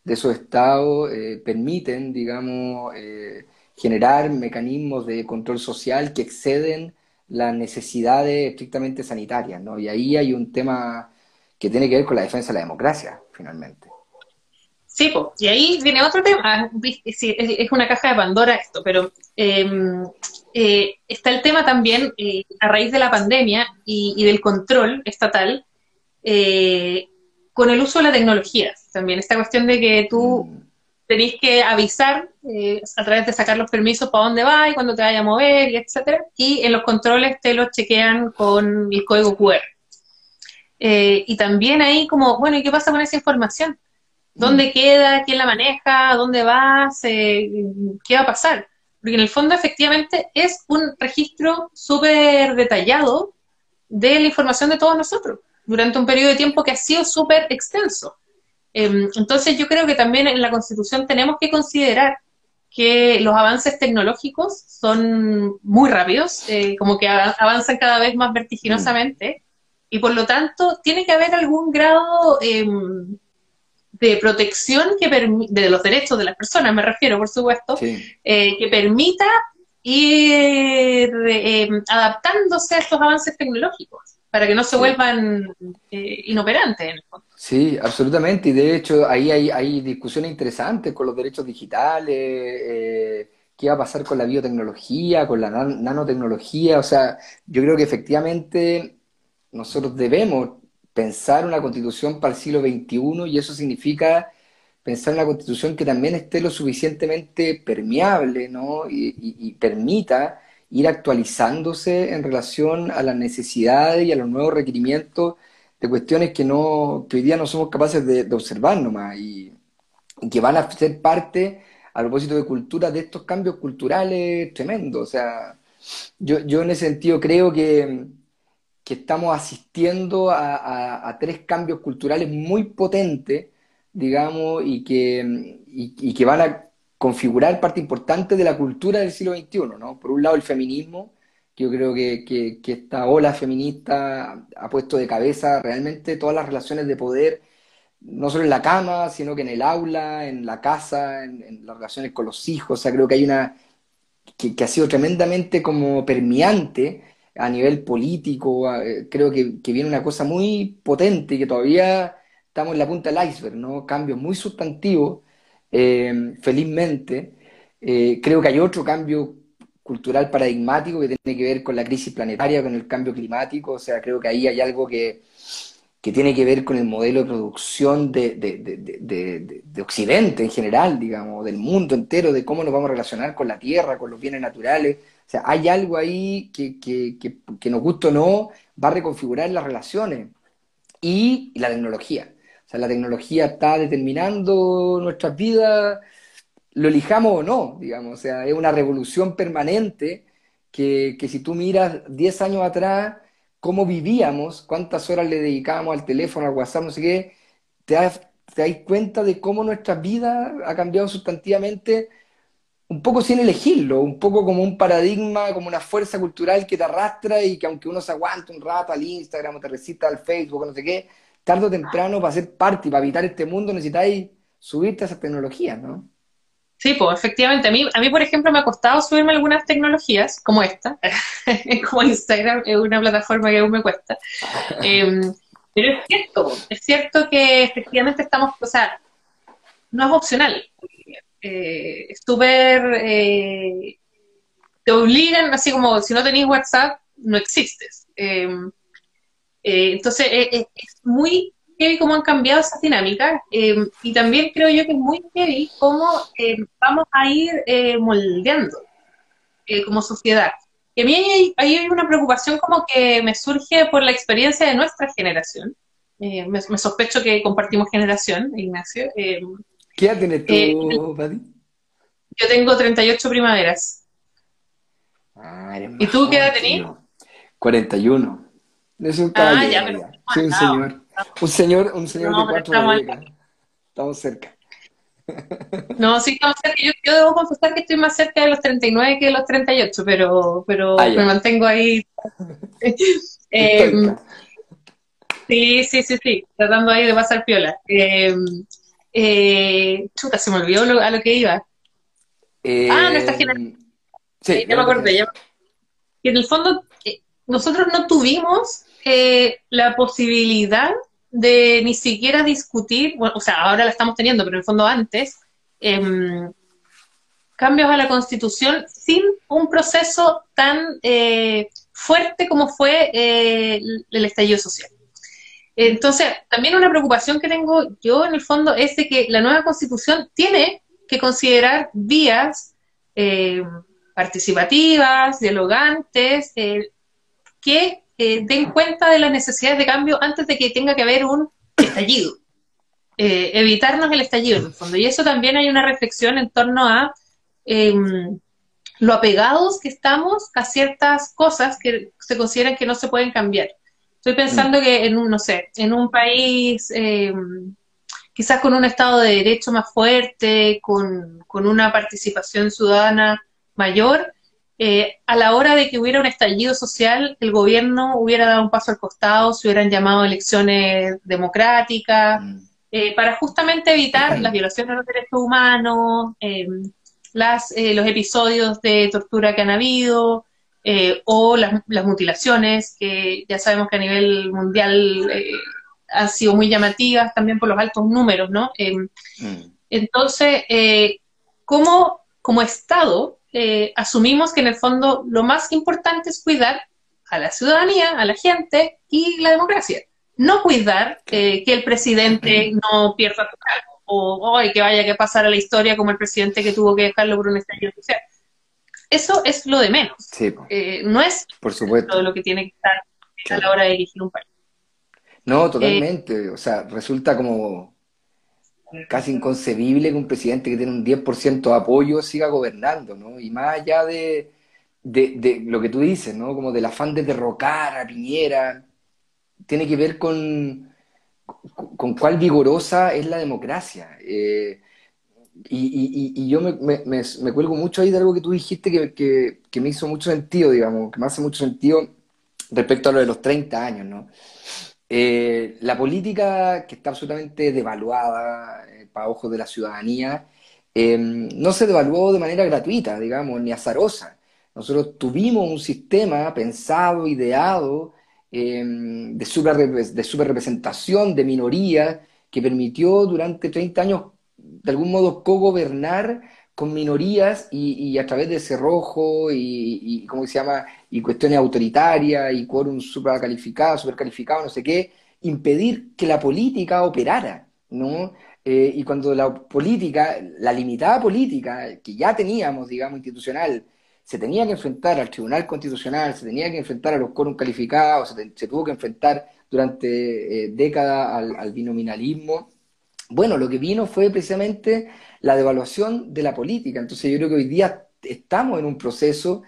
C: de esos estados eh, permiten, digamos, eh, generar mecanismos de control social que exceden las necesidades estrictamente sanitarias, ¿no? Y ahí hay un tema que tiene que ver con la defensa de la democracia, finalmente.
A: Sí, y ahí viene otro tema, es una caja de Pandora esto, pero em, eh, está el tema también, eh, a raíz de la pandemia y, del control estatal, eh, con el uso de la tecnología, también esta cuestión de que tú mm. tenés que avisar a través de sacar los permisos para dónde vas y cuándo te vaya a mover, y etcétera, y en los controles te los chequean con el código QR. Eh, y también ahí como, bueno, ¿y qué pasa con esa información? ¿Dónde mm. queda? ¿Quién la maneja? ¿Dónde va? ¿Qué va a pasar? Porque en el fondo efectivamente es un registro súper detallado de la información de todos nosotros durante un periodo de tiempo que ha sido súper extenso. Em, entonces yo creo que también en la Constitución tenemos que considerar que los avances tecnológicos son muy rápidos, eh, como que avanzan cada vez más vertiginosamente, y por lo tanto tiene que haber algún grado em, de protección que de los derechos de las personas, me refiero, por supuesto, eh, que permita ir em, adaptándose a estos avances tecnológicos para que no se vuelvan eh, inoperantes en el fondo.
C: Sí, absolutamente. Y de hecho, ahí hay, hay discusiones interesantes con los derechos digitales, eh, qué va a pasar con la biotecnología, con la nanotecnología. O sea, yo creo que efectivamente nosotros debemos pensar una constitución para el siglo XXI y eso significa pensar una constitución que también esté lo suficientemente permeable ¿no? y, permita ir actualizándose en relación a las necesidades y a los nuevos requerimientos de cuestiones que, no, que hoy día no somos capaces de, observar nomás y, que van a ser parte, a propósito de cultura, de estos cambios culturales tremendos. O sea, yo, yo en ese sentido creo que que estamos asistiendo a, tres cambios culturales muy potentes, digamos, y que, van a configurar parte importante de la cultura del siglo XXI, ¿no? Por un lado el feminismo, que yo creo que, esta ola feminista ha puesto de cabeza realmente todas las relaciones de poder no solo en la cama, sino que en el aula, en la casa, en, las relaciones con los hijos. O sea, creo que hay una que, ha sido tremendamente como permeante a nivel político. Eh, creo que, viene una cosa muy potente que todavía estamos en la punta del iceberg, ¿no? Cambios muy sustantivos, eh, felizmente. Eh, creo que hay otro cambio cultural paradigmático que tiene que ver con la crisis planetaria, con el cambio climático. O sea, creo que ahí hay algo que que tiene que ver con el modelo de producción de, Occidente en general, digamos, del mundo entero, de cómo nos vamos a relacionar con la tierra, con los bienes naturales. O sea, hay algo ahí que, que, que, nos gusta o no, va a reconfigurar las relaciones. Y, la tecnología. O sea, la tecnología está determinando nuestras vidas, lo elijamos o no, digamos. O sea, es una revolución permanente que, que si tú miras 10 años atrás, cómo vivíamos, cuántas horas le dedicábamos al teléfono, al WhatsApp, no sé qué, te das, cuenta de cómo nuestra vida ha cambiado sustantivamente, un poco sin elegirlo, un poco como un paradigma, como una fuerza cultural que te arrastra y que aunque uno se aguante un rato al Instagram o te recita al Facebook, no sé qué, tarde o temprano para ser parte y para habitar este mundo necesitáis subirte a esas tecnologías, ¿no?
A: Sí, pues efectivamente. A mí, a mí, por ejemplo, me ha costado subirme algunas tecnologías, como esta, como Instagram, es una plataforma que aún me cuesta. Em, pero es cierto, es cierto que efectivamente estamos, o sea, no es opcional. Eh. Eh, te obligan, así como si no tenéis WhatsApp, no existes. Em, eh, entonces, es muy heavy cómo han cambiado esas dinámicas em, y también creo yo que es muy heavy cómo em, vamos a ir eh, moldeando eh, como sociedad. Y a mí hay, hay, una preocupación como que me surge por la experiencia de nuestra generación. Eh, me, sospecho que compartimos generación, Ignacio.
C: ¿Qué edad tienes tú, Pati?
A: Yo tengo 38 primaveras.
C: Ah,
A: ¿Y tú qué edad tenías?
C: 41. Es un ah, ya, pero... Sí, un señor. Un señor, un señor de cuatro décadas. Estamos cerca.
A: No, sí, estamos cerca. Yo, debo confesar que estoy más cerca de los 39 que de los 38, pero, pero ah, me mantengo ahí. Em, sí, sí, sí, sí, tratando ahí de pasar piola. Eh, eh, chuta, se me olvidó a lo que iba. ah, nuestra em, generación. Sí, ya me acordé. Ya... Que en el fondo, eh, nosotros no tuvimos eh, la posibilidad de ni siquiera discutir, o sea, ahora la estamos teniendo, pero en el fondo antes, em, cambios a la Constitución sin un proceso tan eh, fuerte como fue eh, el, estallido social. Entonces, también una preocupación que tengo yo en el fondo es de que la nueva Constitución tiene que considerar vías participativas, dialogantes, que eh, den cuenta de las necesidades de cambio antes de que tenga que haber un estallido. Eh, evitarnos el estallido, en el fondo. Y eso también hay una reflexión en torno a em, lo apegados que estamos a ciertas cosas que se consideran que no se pueden cambiar. Estoy pensando que en un, no sé, en un país em, quizás con un Estado de Derecho más fuerte, con, con una participación ciudadana mayor, eh, a la hora de que hubiera un estallido social, el gobierno hubiera dado un paso al costado, se hubieran llamado elecciones democráticas, mm. eh, para justamente evitar las violaciones de los derechos humanos, las, eh, los episodios de tortura que han habido, o las, mutilaciones, que ya sabemos que a nivel mundial han sido muy llamativas también por los altos números, ¿no? Em, mm. Entonces, ¿cómo como Estado eh, asumimos que en el fondo lo más importante es cuidar a la ciudadanía, a la gente y la democracia. No cuidar eh, que el presidente no pierda su cargo o que vaya a pasar a la historia como el presidente que tuvo que dejarlo por un estallido social. Eso es lo de menos. Eh, no es
C: por supuesto.
A: todo lo que tiene que estar a la hora de dirigir un país.
C: No, totalmente. o sea, resulta como casi inconcebible que un presidente que tiene un 10% de apoyo siga gobernando, ¿no? Y más allá de, lo que tú dices, ¿no? Como del afán de derrocar a Piñera, tiene que ver con, con, cuál vigorosa es la democracia. Eh, y, yo me, cuelgo mucho ahí de algo que tú dijiste que, que, me hizo mucho sentido, digamos, que me hace mucho sentido respecto a lo de los 30 años, ¿no? Eh, la política, que está absolutamente devaluada eh, para ojos de la ciudadanía, no se devaluó de manera gratuita, digamos, ni azarosa. Nosotros tuvimos un sistema pensado, ideado, de, super, de superrepresentación de minorías, que permitió durante 30 años, de algún modo, co-gobernar con minorías y, a través de cerrojo y, y, ¿cómo se llama? Y cuestiones autoritarias y quórum supercalificado, supercalificado, no sé qué, impedir que la política operara, ¿no? Eh, y cuando la política, la limitada política que ya teníamos, digamos, institucional, se tenía que enfrentar al Tribunal Constitucional, se tenía que enfrentar a los quórum calificados, se, tuvo que enfrentar durante eh, décadas al, al binominalismo, bueno, lo que vino fue precisamente la devaluación de la política. Entonces yo creo que hoy día estamos en un proceso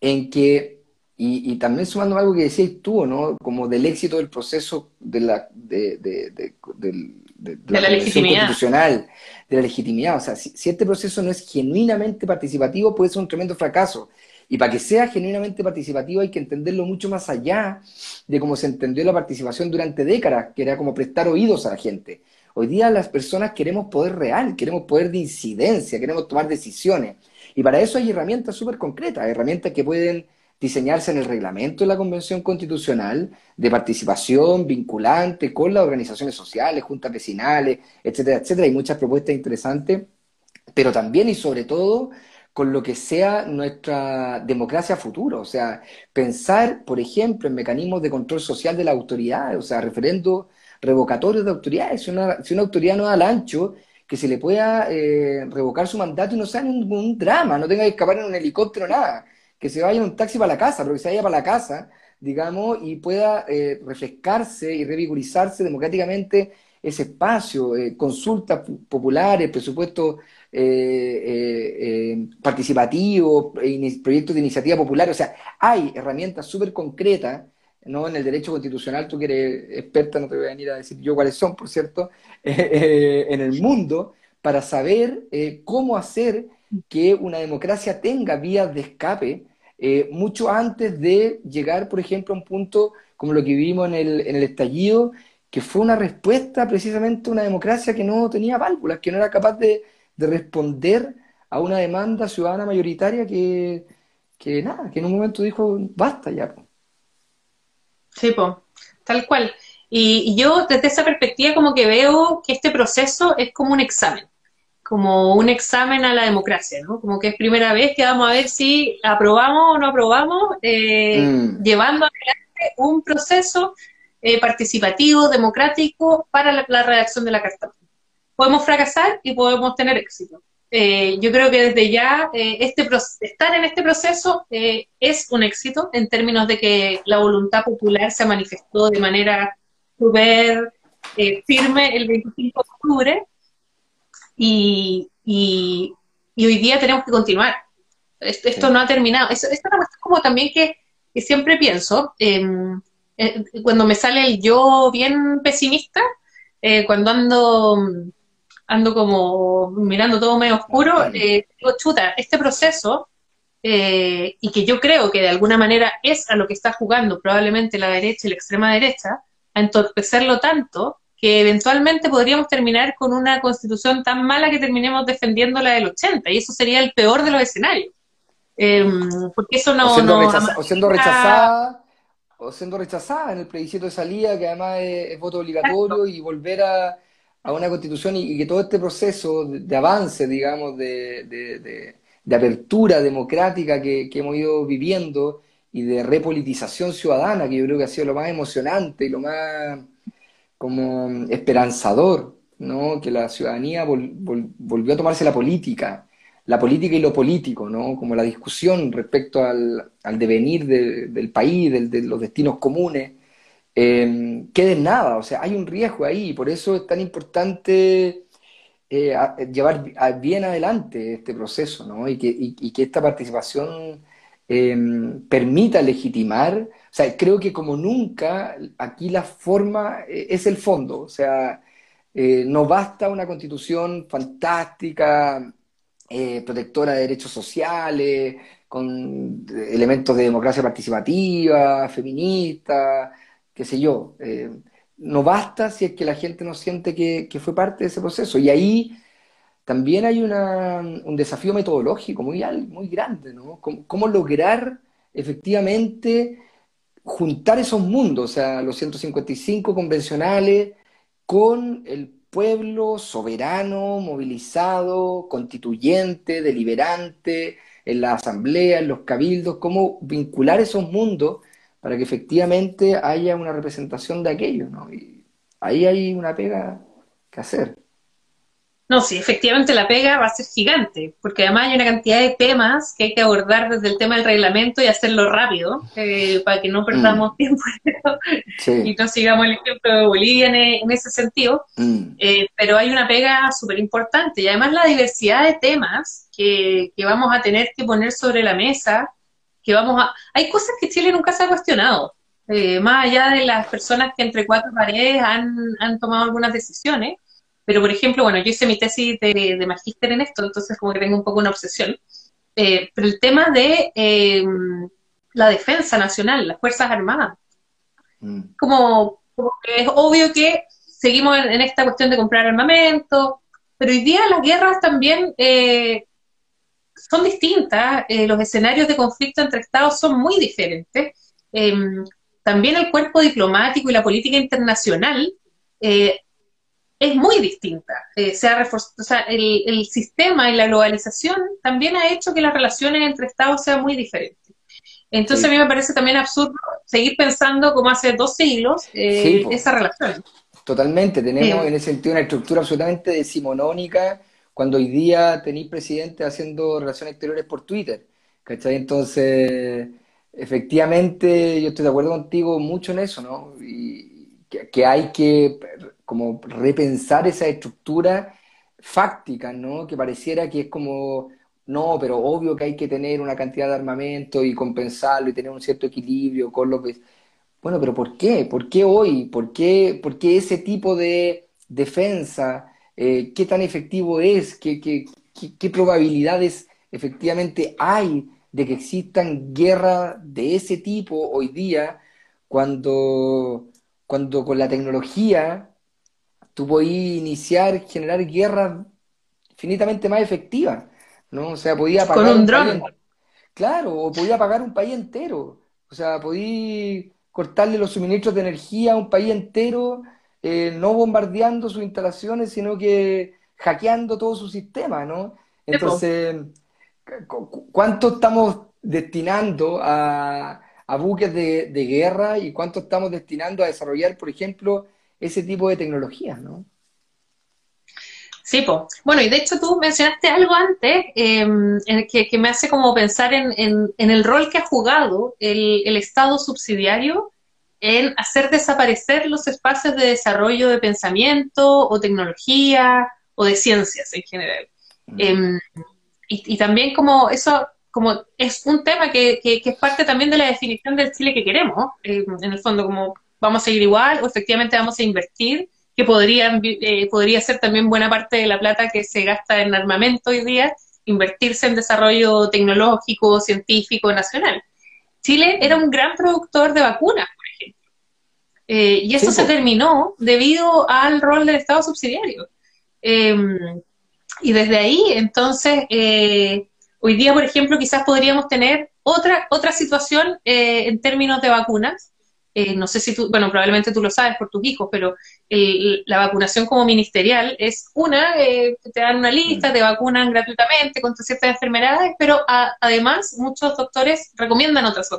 C: en que, y, también sumando algo que decías tú, ¿no? Como del éxito del proceso de la, de, de,
A: la, legitimidad.
C: constitucional, de la legitimidad. O sea, si, si, este proceso no es genuinamente participativo, puede ser un tremendo fracaso. Y para que sea genuinamente participativo hay que entenderlo mucho más allá de cómo se entendió la participación durante décadas, que era como prestar oídos a la gente. Hoy día las personas queremos poder real, queremos poder de incidencia, queremos tomar decisiones. Y para eso hay herramientas súper concretas, herramientas que pueden diseñarse en el reglamento de la Convención Constitucional de participación vinculante con las organizaciones sociales, juntas vecinales, etcétera, etcétera. Hay muchas propuestas interesantes, pero también y sobre todo con lo que sea nuestra democracia futuro. O sea, pensar, por ejemplo, en mecanismos de control social de la autoridad, o sea, referendo revocatorios de autoridades. Si una, si autoridad no da el ancho, que se le pueda eh, revocar su mandato y no sea ningún drama, no tenga que escapar en un helicóptero, nada. Que se vaya en un taxi para la casa, pero que se vaya para la casa, digamos, y pueda eh, refrescarse y revigorizarse democráticamente ese espacio, eh, consultas populares, presupuestos participativos, proyectos de iniciativa popular, o sea, hay herramientas súper concretas ¿no? En el derecho constitucional, tú que eres experta, no te voy a venir a decir yo cuáles son, por cierto, eh, eh, en el mundo, para saber eh, cómo hacer que una democracia tenga vías de escape mucho antes de llegar, por ejemplo, a un punto como lo que vivimos en el, en el estallido, que fue una respuesta precisamente a una democracia que no tenía válvulas, que no era capaz de, responder a una demanda ciudadana mayoritaria que, que nada, que en un momento dijo, basta ya.
A: Sí, tal cual. Y, yo desde esa perspectiva como que veo que este proceso es como un examen, como un examen a la democracia, ¿no? Como que es primera vez que vamos a ver si aprobamos o no aprobamos, eh, mm. llevando adelante un proceso eh, participativo, democrático para la, redacción de la Carta. Podemos fracasar y podemos tener éxito. Eh, yo creo que desde ya eh, este estar en este proceso eh, es un éxito en términos de que la voluntad popular se manifestó de manera súper firme el 25 de octubre y, y, hoy día tenemos que continuar. Esto, no ha terminado. Esto, es como también que, que siempre pienso, em, cuando me sale el yo bien pesimista, cuando ando ando como mirando todo medio oscuro, eh, digo, chuta, este proceso, eh, y que yo creo que de alguna manera es a lo que está jugando probablemente la derecha y la extrema derecha, a entorpecerlo tanto que eventualmente podríamos terminar con una constitución tan mala que terminemos defendiendo la del 80, y eso sería el peor de los escenarios. Em, porque eso no...
C: O siendo, rechazada o siendo rechazada en el plebiscito de salida, que además es voto obligatorio, y volver a a una constitución y, que todo este proceso de, avance, digamos, de, de, apertura democrática que, hemos ido viviendo y de repolitización ciudadana, que yo creo que ha sido lo más emocionante y lo más como esperanzador, ¿no? Que la ciudadanía volvió a tomarse la política, la política y lo político, ¿no? Como la discusión respecto al, al devenir del país, de los destinos comunes eh, quede nada. O sea, hay un riesgo ahí y por eso es tan importante eh, llevar bien adelante este proceso, ¿no? Y que, que esta participación em, permita legitimar. O sea, creo que como nunca, aquí la forma eh, es el fondo. O sea, eh, no basta una constitución fantástica, protectora de derechos sociales, con elementos de democracia participativa, feminista, qué sé yo, eh, no basta si es que la gente no siente que, fue parte de ese proceso. Y ahí también hay un desafío metodológico muy, muy grande, ¿no? ¿Cómo, lograr efectivamente juntar esos mundos, o sea, los 155 convencionales con el pueblo soberano, movilizado, constituyente, deliberante, en la asamblea, en los cabildos, cómo vincular esos mundos para que efectivamente haya una representación de aquello, ¿no? Y ahí hay una pega que hacer.
A: No, sí, efectivamente la pega va a ser gigante, porque además hay una cantidad de temas que hay que abordar desde el tema del reglamento y hacerlo rápido, eh, para que no perdamos mm. tiempo y no sigamos el ejemplo de Bolivia en, ese sentido. Mm. Eh, pero hay una pega súper importante y además la diversidad de temas que, vamos a tener que poner sobre la mesa, que vamos a... Hay cosas que Chile nunca se ha cuestionado, eh, más allá de las personas que entre cuatro paredes han, han tomado algunas decisiones pero, por ejemplo, bueno, yo hice mi tesis de, de magíster en esto, entonces como que tengo un poco una obsesión. Eh, pero el tema de eh, la defensa nacional, las Fuerzas Armadas. Mm. Como, que es obvio que seguimos en, esta cuestión de comprar armamento, pero hoy día las guerras también eh, son distintas, los escenarios de conflicto entre estados son muy diferentes. también el cuerpo diplomático y la política internacional es muy distinta. Eh, se ha o sea, el, sistema y la globalización también ha hecho que las relaciones entre Estados sean muy diferentes. Entonces a mí me parece también absurdo seguir pensando como hace dos siglos eh, esa relación.
C: Totalmente, tenemos en ese sentido una estructura absolutamente decimonónica cuando hoy día tenéis presidente haciendo relaciones exteriores por Twitter. ¿Cachai? Entonces, efectivamente, yo estoy de acuerdo contigo mucho en eso, ¿no? Y que hay que como repensar esa estructura fáctica, ¿no? Que pareciera que es como, no, pero obvio que hay que tener una cantidad de armamento y compensarlo y tener un cierto equilibrio con lo que... Bueno, pero ¿por qué? ¿Por qué hoy? ¿Por qué, por qué ese tipo de defensa? Eh, ¿Qué tan efectivo es? ¿Qué, qué, qué probabilidades efectivamente hay de que existan guerras de ese tipo hoy día cuando, cuando con la tecnología tú podías iniciar, generar guerras infinitamente más efectivas, ¿no? O sea, podía
A: pagar Con un, dron.
C: claro, o podía pagar un país entero. O sea, podía cortarle los suministros de energía a un país entero, eh, no bombardeando sus instalaciones, sino que hackeando todo su sistema, ¿no? Entonces, ¿cuánto estamos destinando a, buques de, de, guerra y cuánto estamos destinando a desarrollar, por ejemplo, ese tipo de tecnologías, ¿no?
A: Sí, pues. Bueno, y de hecho tú mencionaste algo antes em, que, me hace como pensar en, el rol que ha jugado el, Estado subsidiario en hacer desaparecer los espacios de desarrollo de pensamiento o tecnología o de ciencias en general. Mm. Em, y, también como eso como es un tema que, es parte también de la definición del Chile que queremos, em, en el fondo como vamos a seguir igual o efectivamente vamos a invertir, que podrían, eh, podría ser también buena parte de la plata que se gasta en armamento hoy día, invertirse en desarrollo tecnológico, científico, nacional. Chile era un gran productor de vacunas. Eh, y eso se terminó debido al rol del Estado subsidiario. Em, y desde ahí, entonces, eh, hoy día, por ejemplo, quizás podríamos tener otra, otra situación en términos de vacunas, eh, no sé si tú, bueno, probablemente tú lo sabes por tus hijos, pero la vacunación como ministerial es una, eh, te dan una lista, te vacunan gratuitamente contra ciertas enfermedades, pero además muchos doctores recomiendan otras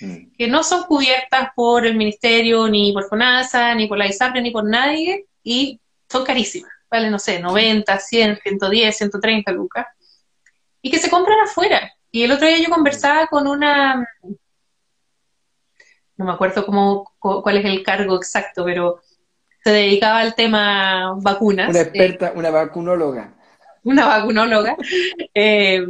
A: mm. que no son cubiertas por el ministerio, ni por FONASA, ni por la ISAPRE, ni por nadie, y son carísimas, vale, no sé, 90, 100, 110, 130 lucas, y que se compran afuera. Y el otro día yo conversaba con una no me acuerdo cómo, cuál es el cargo exacto, pero se dedicaba al tema vacunas.
C: Una experta, una vacunóloga.
A: Una vacunóloga. Eh,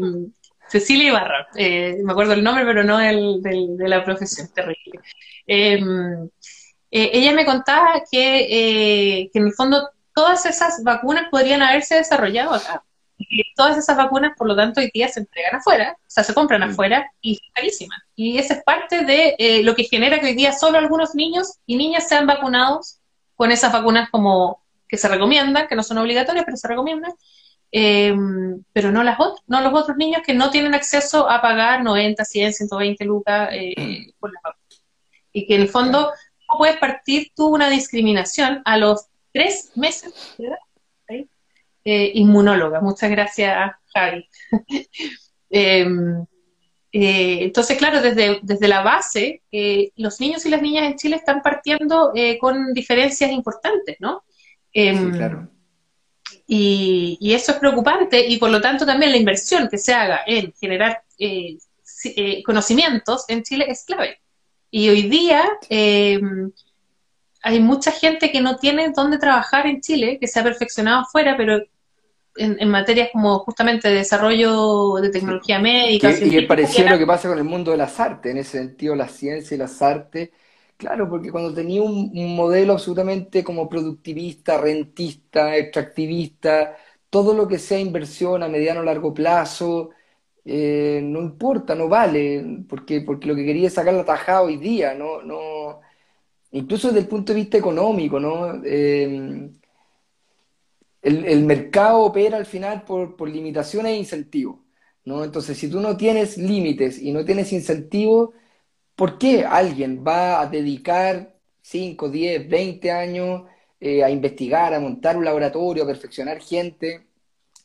A: Cecilia Ibarra, eh, me acuerdo el nombre, pero no el, de la profesión, terrible. Eh, ella me contaba que, que en el fondo todas esas vacunas podrían haberse desarrollado acá todas esas vacunas, por lo tanto, hoy día se entregan afuera, o sea, se compran afuera y son carísimas. Y esa es parte de eh, lo que genera que hoy día solo algunos niños y niñas sean vacunados con esas vacunas como que se recomiendan, que no son obligatorias, pero se recomiendan, eh, pero no, las no los otros niños que no tienen acceso a pagar 90, 100, 120 lucas eh, por las vacunas. Y que en el fondo no puedes partir tú una discriminación a los tres meses de edad. Eh, inmunóloga. Muchas gracias, Javi. Em, eh, entonces, claro, desde, desde la base, eh, los niños y las niñas en Chile están partiendo con diferencias importantes, ¿no? Em, claro. Y, eso es preocupante y por lo tanto también la inversión que se haga en generar conocimientos en Chile es clave. Y hoy día em, hay mucha gente que no tiene dónde trabajar en Chile, que se ha perfeccionado afuera, pero en, materias como justamente de desarrollo de tecnología médica.
C: y es parecido a lo que pasa con el mundo de las artes, en ese sentido la ciencia y las artes. Claro, porque cuando tenía un, modelo absolutamente como productivista, rentista, extractivista, todo lo que sea inversión a mediano o largo plazo, eh, no importa, no vale, porque, porque lo que quería es sacar la tajada hoy día, no, no, incluso desde el punto de vista económico, ¿no? Eh, el, mercado opera al final por, limitaciones e incentivos, ¿no? Entonces, si tú no tienes límites y no tienes incentivos, ¿por qué alguien va a dedicar 5, 10, 20 años eh, a investigar, a montar un laboratorio, a perfeccionar gente,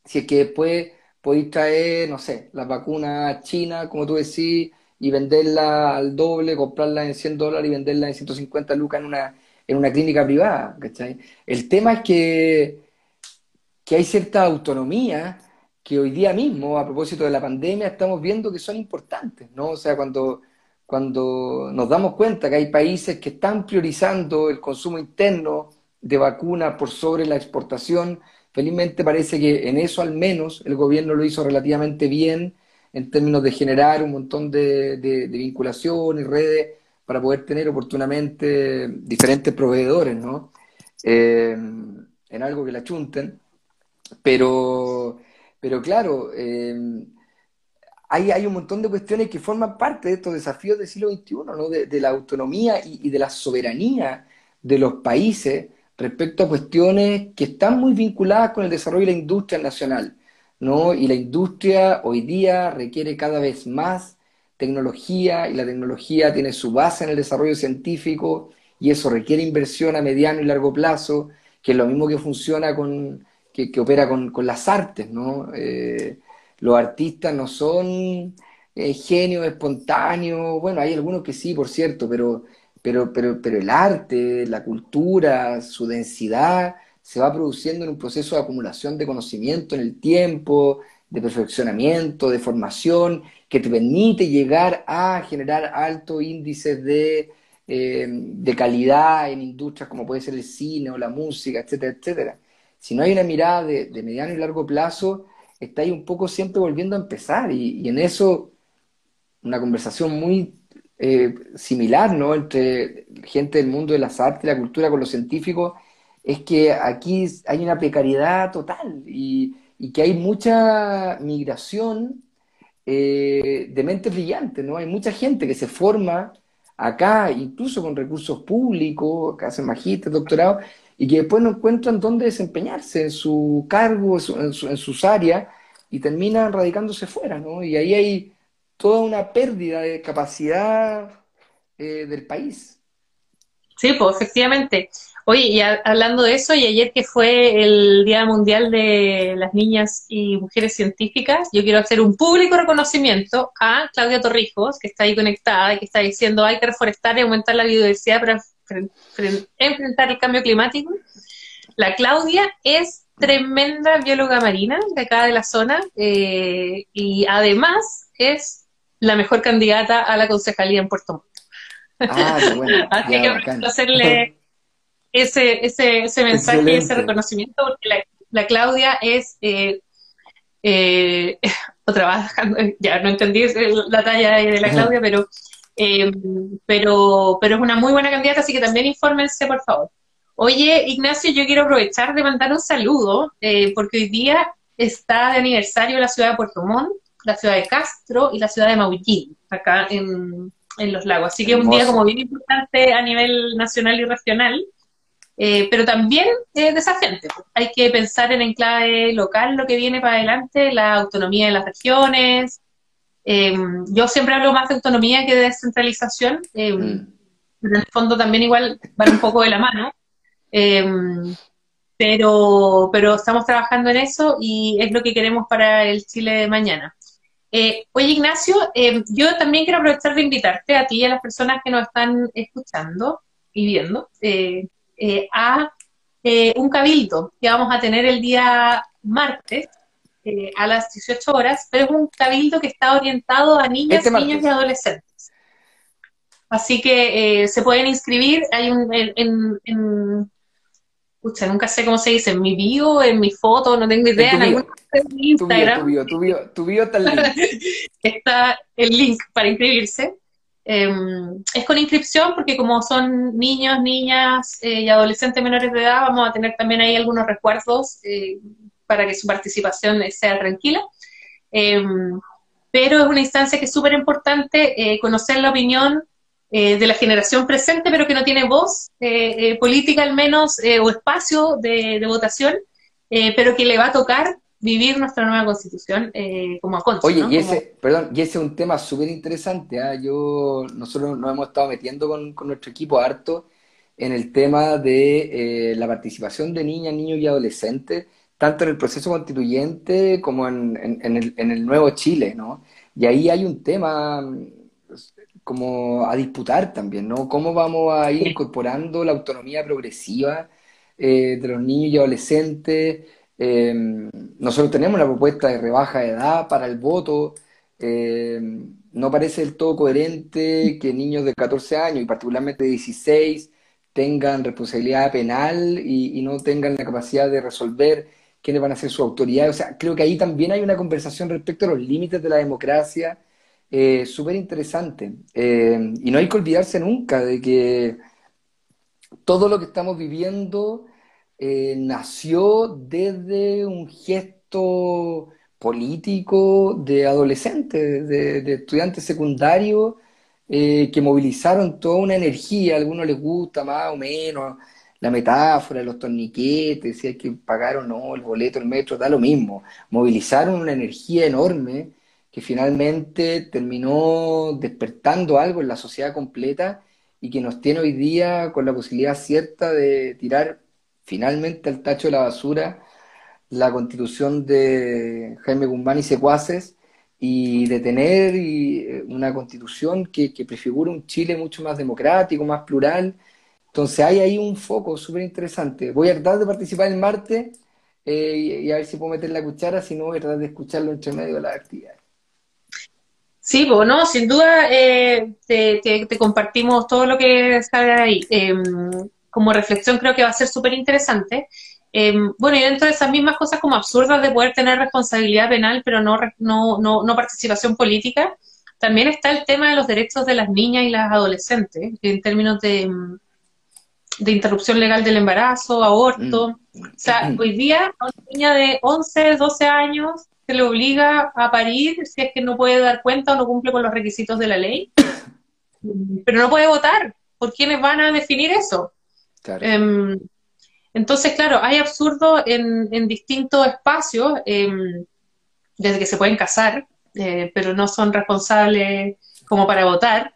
C: si es que después podéis traer, no sé, las vacunas chinas, como tú decís, y venderla al doble, comprarla en 100 dólares y venderla en 150 lucas en una, en una clínica privada, ¿cachai? El tema es que que hay cierta autonomía que hoy día mismo, a propósito de la pandemia, estamos viendo que son importantes, ¿no? O sea, cuando, cuando nos damos cuenta que hay países que están priorizando el consumo interno de vacunas por sobre la exportación, felizmente parece que en eso al menos el gobierno lo hizo relativamente bien en términos de generar un montón de, de, vinculación y redes para poder tener oportunamente diferentes proveedores, ¿no? Eh, en algo que la chunten. Pero, pero claro, eh, hay, un montón de cuestiones que forman parte de estos desafíos del siglo XXI, ¿no? de, la autonomía y, de la soberanía de los países respecto a cuestiones que están muy vinculadas con el desarrollo de la industria nacional. ¿no? Y la industria hoy día requiere cada vez más tecnología y la tecnología tiene su base en el desarrollo científico y eso requiere inversión a mediano y largo plazo, que es lo mismo que funciona con, que, opera con, las artes, ¿no? Eh, los artistas no son eh, genios espontáneos, bueno, hay algunos que sí, por cierto, pero, pero, pero, pero el arte, la cultura, su densidad, se va produciendo en un proceso de acumulación de conocimiento en el tiempo, de perfeccionamiento, de formación, que te permite llegar a generar altos índices de, eh, de calidad en industrias como puede ser el cine o la música, etcétera, etcétera. Si no hay una mirada de, mediano y largo plazo, está ahí un poco siempre volviendo a empezar. Y, en eso, una conversación muy eh, similar, ¿no? Entre gente del mundo de las artes y la cultura con los científicos, es que aquí hay una precariedad total y, que hay mucha migración eh, de mentes brillantes, ¿no? Hay mucha gente que se forma acá, incluso con recursos públicos, que hacen magíster, doctorado, y que después no encuentran dónde desempeñarse en su cargo, en, sus áreas, y terminan radicándose fuera, ¿no? Y ahí hay toda una pérdida de capacidad eh, del país.
A: Sí, pues efectivamente. Oye, y hablando de eso, y ayer que fue el Día Mundial de las Niñas y Mujeres Científicas, yo quiero hacer un público reconocimiento a Claudia Torrijos, que está ahí conectada y que está diciendo hay que reforestar y aumentar la biodiversidad para enfrentar el cambio climático. La Claudia es tremenda bióloga marina de acá de la zona eh, y además es la mejor candidata a la concejalía en Puerto Montt. Ah, bueno, Así que hacerle ese, ese, ese mensaje, y ese reconocimiento, porque la, Claudia es eh, eh, otra ya no entendí la talla de la Claudia, pero eh, pero, pero es una muy buena candidata, así que también infórmense, por favor. Oye, Ignacio, yo quiero aprovechar de mandar un saludo, eh, porque hoy día está de aniversario la ciudad de Puerto Montt, la ciudad de Castro y la ciudad de Maullín, acá en, Los Lagos. Así que es un día como bien importante a nivel nacional y regional. eh, pero también de esa gente. Hay que pensar en enclave local lo que viene para adelante, la autonomía de las regiones. Em, yo siempre hablo más de autonomía que de descentralización, em, mm. en el fondo también igual van un poco de la mano. Em, pero, pero estamos trabajando en eso y es lo que queremos para el Chile de mañana. Eh, oye, Ignacio, yo también quiero aprovechar de invitarte a ti y a las personas que nos están escuchando y viendo. Eh, eh, a eh, un cabildo que vamos a tener el día martes eh, a las 18 horas, pero es un cabildo que está orientado a niñas, este niños y adolescentes. Así que se pueden inscribir, hay un, en, en, nunca sé cómo se dice, en mi bio, en mi foto, no tengo idea, en,
C: Instagram. Tu bio, tu bio, tu bio, está el link.
A: está el link para inscribirse. Em, es con inscripción porque como son niños, niñas eh, y adolescentes menores de edad, vamos a tener también ahí algunos recuerdos eh, para que su participación sea tranquila. Em, pero es una instancia que es súper importante eh, conocer la opinión de la generación presente, pero que no tiene voz política al menos o espacio de, de votación, pero que le va a tocar vivir nuestra nueva constitución eh, como aconso.
C: Oye, y ese, perdón, y ese es un tema súper interesante. ¿ah? Yo, nosotros nos hemos estado metiendo con, nuestro equipo harto en el tema de eh, la participación de niñas, niños y adolescentes, tanto en el proceso constituyente como en, el, en el nuevo Chile, ¿no? Y ahí hay un tema pues, como a disputar también, ¿no? ¿Cómo vamos a ir incorporando la autonomía progresiva eh, de los niños y adolescentes? Eh, nosotros tenemos la propuesta de rebaja de edad para el voto. Eh, no parece del todo coherente que niños de 14 años y particularmente de 16 tengan responsabilidad penal y, no tengan la capacidad de resolver quiénes van a ser su autoridad. O sea, creo que ahí también hay una conversación respecto a los límites de la democracia eh, súper interesante. y no hay que olvidarse nunca de que todo lo que estamos viviendo eh, nació desde un gesto político de adolescentes, de, estudiantes secundarios eh, que movilizaron toda una energía, a algunos les gusta más o menos la metáfora los torniquetes, si hay que pagar o no el boleto, el metro, da lo mismo. Movilizaron una energía enorme que finalmente terminó despertando algo en la sociedad completa y que nos tiene hoy día con la posibilidad cierta de tirar finalmente al tacho de la basura la constitución de Jaime Guzmán y secuaces y de tener eh, una constitución que, que prefigura un Chile mucho más democrático, más plural. Entonces hay ahí un foco súper interesante. Voy a tratar de participar el martes eh, y, a ver si puedo meter la cuchara, si no voy a tratar de escucharlo entre medio de la actividad.
A: Sí, bueno, sin duda eh, te, te, compartimos todo lo que sale ahí. Em, como reflexión creo que va a ser súper interesante. Em, bueno, y dentro de esas mismas cosas como absurdas de poder tener responsabilidad penal, pero no, no, no, participación política, también está el tema de los derechos de las niñas y las adolescentes, en términos de, de interrupción legal del embarazo, aborto. Mm. O sea, hoy día a una niña de 11, 12 años se le obliga a parir si es que no puede dar cuenta o no cumple con los requisitos de la ley, pero no puede votar. ¿Por quiénes van a definir eso? Em, entonces, claro, hay absurdo en, distintos espacios, em, desde que se pueden casar, eh, pero no son responsables como para votar.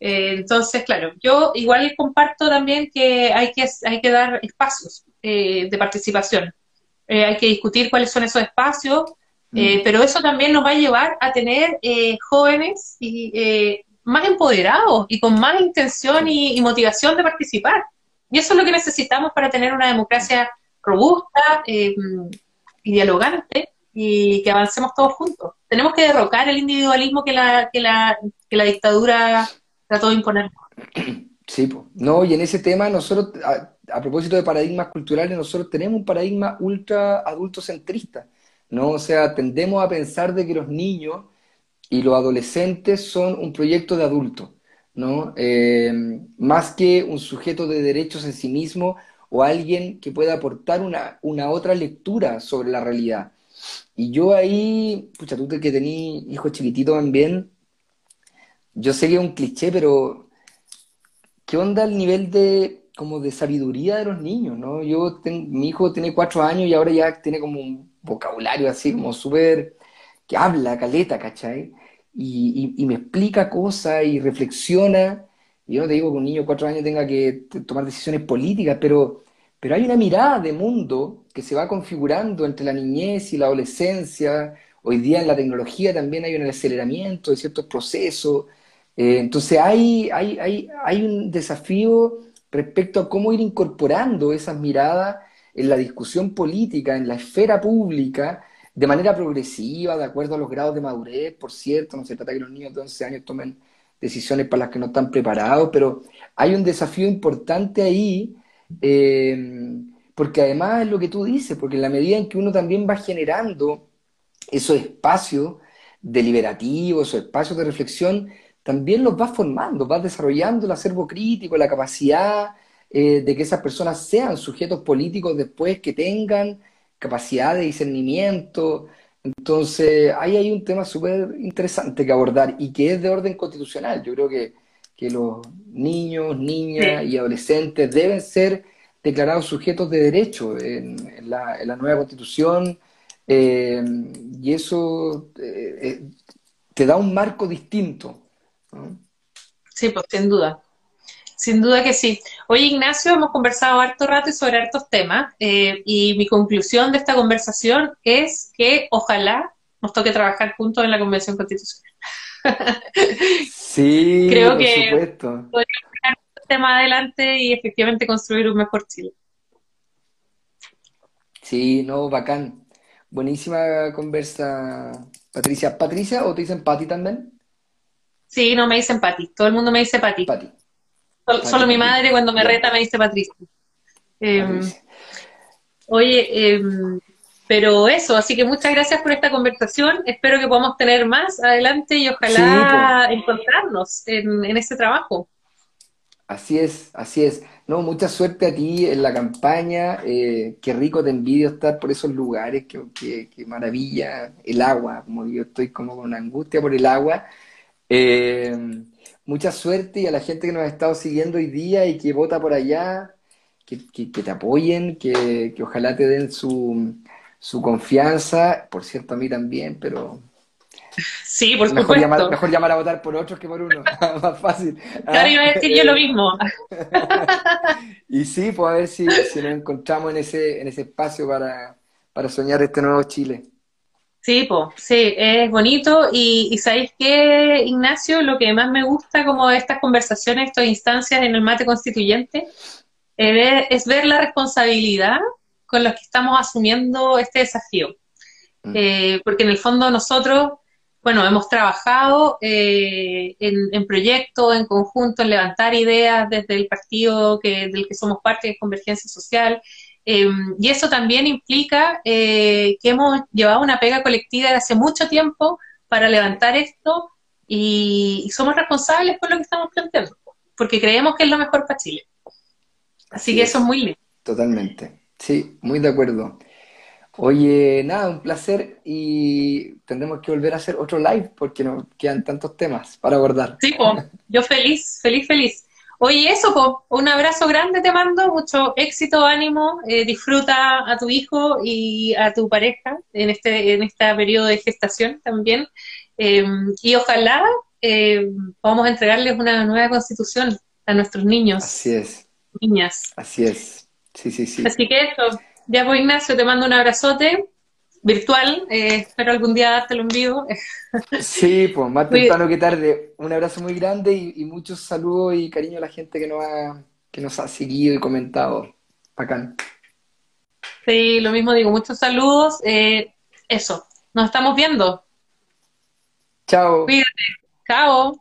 A: Eh, entonces, claro, yo igual comparto también que hay que, hay que dar espacios eh, de participación. hay que discutir cuáles son esos espacios, mm. pero eso también nos va a llevar a tener jóvenes y, más empoderados y con más intención y motivación de participar. Y eso es lo que necesitamos para tener una democracia robusta eh, y dialogante y que avancemos todos juntos. Tenemos que derrocar el individualismo que la, que la, que la dictadura trató de imponer.
C: Sí, no, y en ese tema nosotros, a, propósito de paradigmas culturales, nosotros tenemos un paradigma ultra adultocentrista, ¿no? O sea, tendemos a pensar de que los niños y los adolescentes son un proyecto de adultos. ¿no? Eh, más que un sujeto de derechos en sí mismo o alguien que pueda aportar una, una otra lectura sobre la realidad. Y yo ahí, pucha, tú que tenés hijos chiquititos también, yo sé que es un cliché, pero ¿qué onda el nivel de como de sabiduría de los niños, ¿no? Yo, mi hijo tiene cuatro años y ahora ya tiene como un vocabulario así como súper, que habla caleta, ¿cachai? Y, me explica cosas y reflexiona. Yo no te digo que un niño de cuatro años tenga que tomar decisiones políticas, pero, pero hay una mirada de mundo que se va configurando entre la niñez y la adolescencia. Hoy día en la tecnología también hay un aceleramiento de ciertos procesos. Eh, entonces hay, hay, hay, hay un desafío respecto a cómo ir incorporando esas miradas en la discusión política, en la esfera pública, de manera progresiva, de acuerdo a los grados de madurez, por cierto, no se trata que los niños de 11 años tomen decisiones para las que no están preparados, pero hay un desafío importante ahí, eh, porque además es lo que tú dices, porque en la medida en que uno también va generando esos espacios deliberativos, esos espacios de reflexión, también los vas formando, vas desarrollando el acervo crítico, la capacidad eh, de que esas personas sean sujetos políticos después que tengan capacidad de discernimiento. Entonces, ahí hay un tema súper interesante que abordar y que es de orden constitucional. Yo creo que, que los niños, niñas y adolescentes deben ser declarados sujetos de derecho en, la, nueva constitución eh, y eso eh, te da un marco distinto
A: Sí, pues sin duda. Sin duda que sí. Oye, Ignacio, hemos conversado harto rato y sobre hartos temas, eh, y mi conclusión de esta conversación es que ojalá nos toque trabajar juntos en la Convención Constitucional.
C: Sí,
A: creo que supuesto. podríamos sacar este tema adelante y efectivamente construir un mejor Chile.
C: Sí, no, bacán. Buenísima conversa, Patricia. ¿Patricia o te dicen Pati también?
A: Sí, no me dicen Pati. Todo el mundo me dice Pati. Solo, mi madre cuando me reta me dice Patricia. Em, oye, em, pero eso, así que muchas gracias por esta conversación. Espero que podamos tener más adelante y ojalá encontrarnos en, en este trabajo.
C: Así es, así es. No, mucha suerte a ti en la campaña. Eh, qué rico te envidio estar por esos lugares. Qué, qué, maravilla el agua. Como yo estoy como con angustia por el agua. Eh, mucha suerte y a la gente que nos ha estado siguiendo hoy día y que vota por allá, que, te apoyen, que, ojalá te den su, confianza, por cierto a mí también, pero...
A: Sí, por
C: mejor Llamar, mejor llamar a votar por otros que por uno, más fácil.
A: Claro, iba a decir yo lo mismo.
C: y sí, pues a ver si, si, nos encontramos en ese, en ese espacio para, para soñar este nuevo Chile.
A: Sí, pues, sí, es bonito. Y, y ¿sabéis qué, Ignacio? Lo que más me gusta como de estas conversaciones, estas instancias en el mate constituyente, es ver la responsabilidad con la que estamos asumiendo este desafío. Mm. Eh, porque en el fondo nosotros, bueno, hemos trabajado eh, en, proyectos, en conjunto, en levantar ideas desde el partido que, del que somos parte de Convergencia Social, Em, y eso también implica eh, que hemos llevado una pega colectiva de hace mucho tiempo para levantar esto y, somos responsables por lo que estamos planteando, porque creemos que es lo mejor para Chile. Así, que eso es muy lindo.
C: Totalmente, sí, muy de acuerdo. Oye, nada, un placer y tendremos que volver a hacer otro live porque nos quedan tantos temas para abordar.
A: Sí, yo feliz, feliz, feliz. Oye, eso, po, un abrazo grande te mando, mucho éxito, ánimo, eh, disfruta a tu hijo y a tu pareja en este, en este periodo de gestación también. Em, y ojalá eh, podamos entregarles una nueva constitución a nuestros niños.
C: Así es.
A: Niñas.
C: Así es. Sí, sí, sí.
A: Así que eso, ya pues Ignacio, te mando un abrazote virtual. Eh, espero algún día dártelo en vivo.
C: Sí, pues más temprano que tarde. Un abrazo muy grande y, muchos saludos y cariño a la gente que nos ha, que nos ha seguido y comentado. Bacán.
A: Sí, lo mismo digo. Muchos saludos. Eh, eso, nos estamos viendo.
C: Chao.
A: Cuídate. Chao.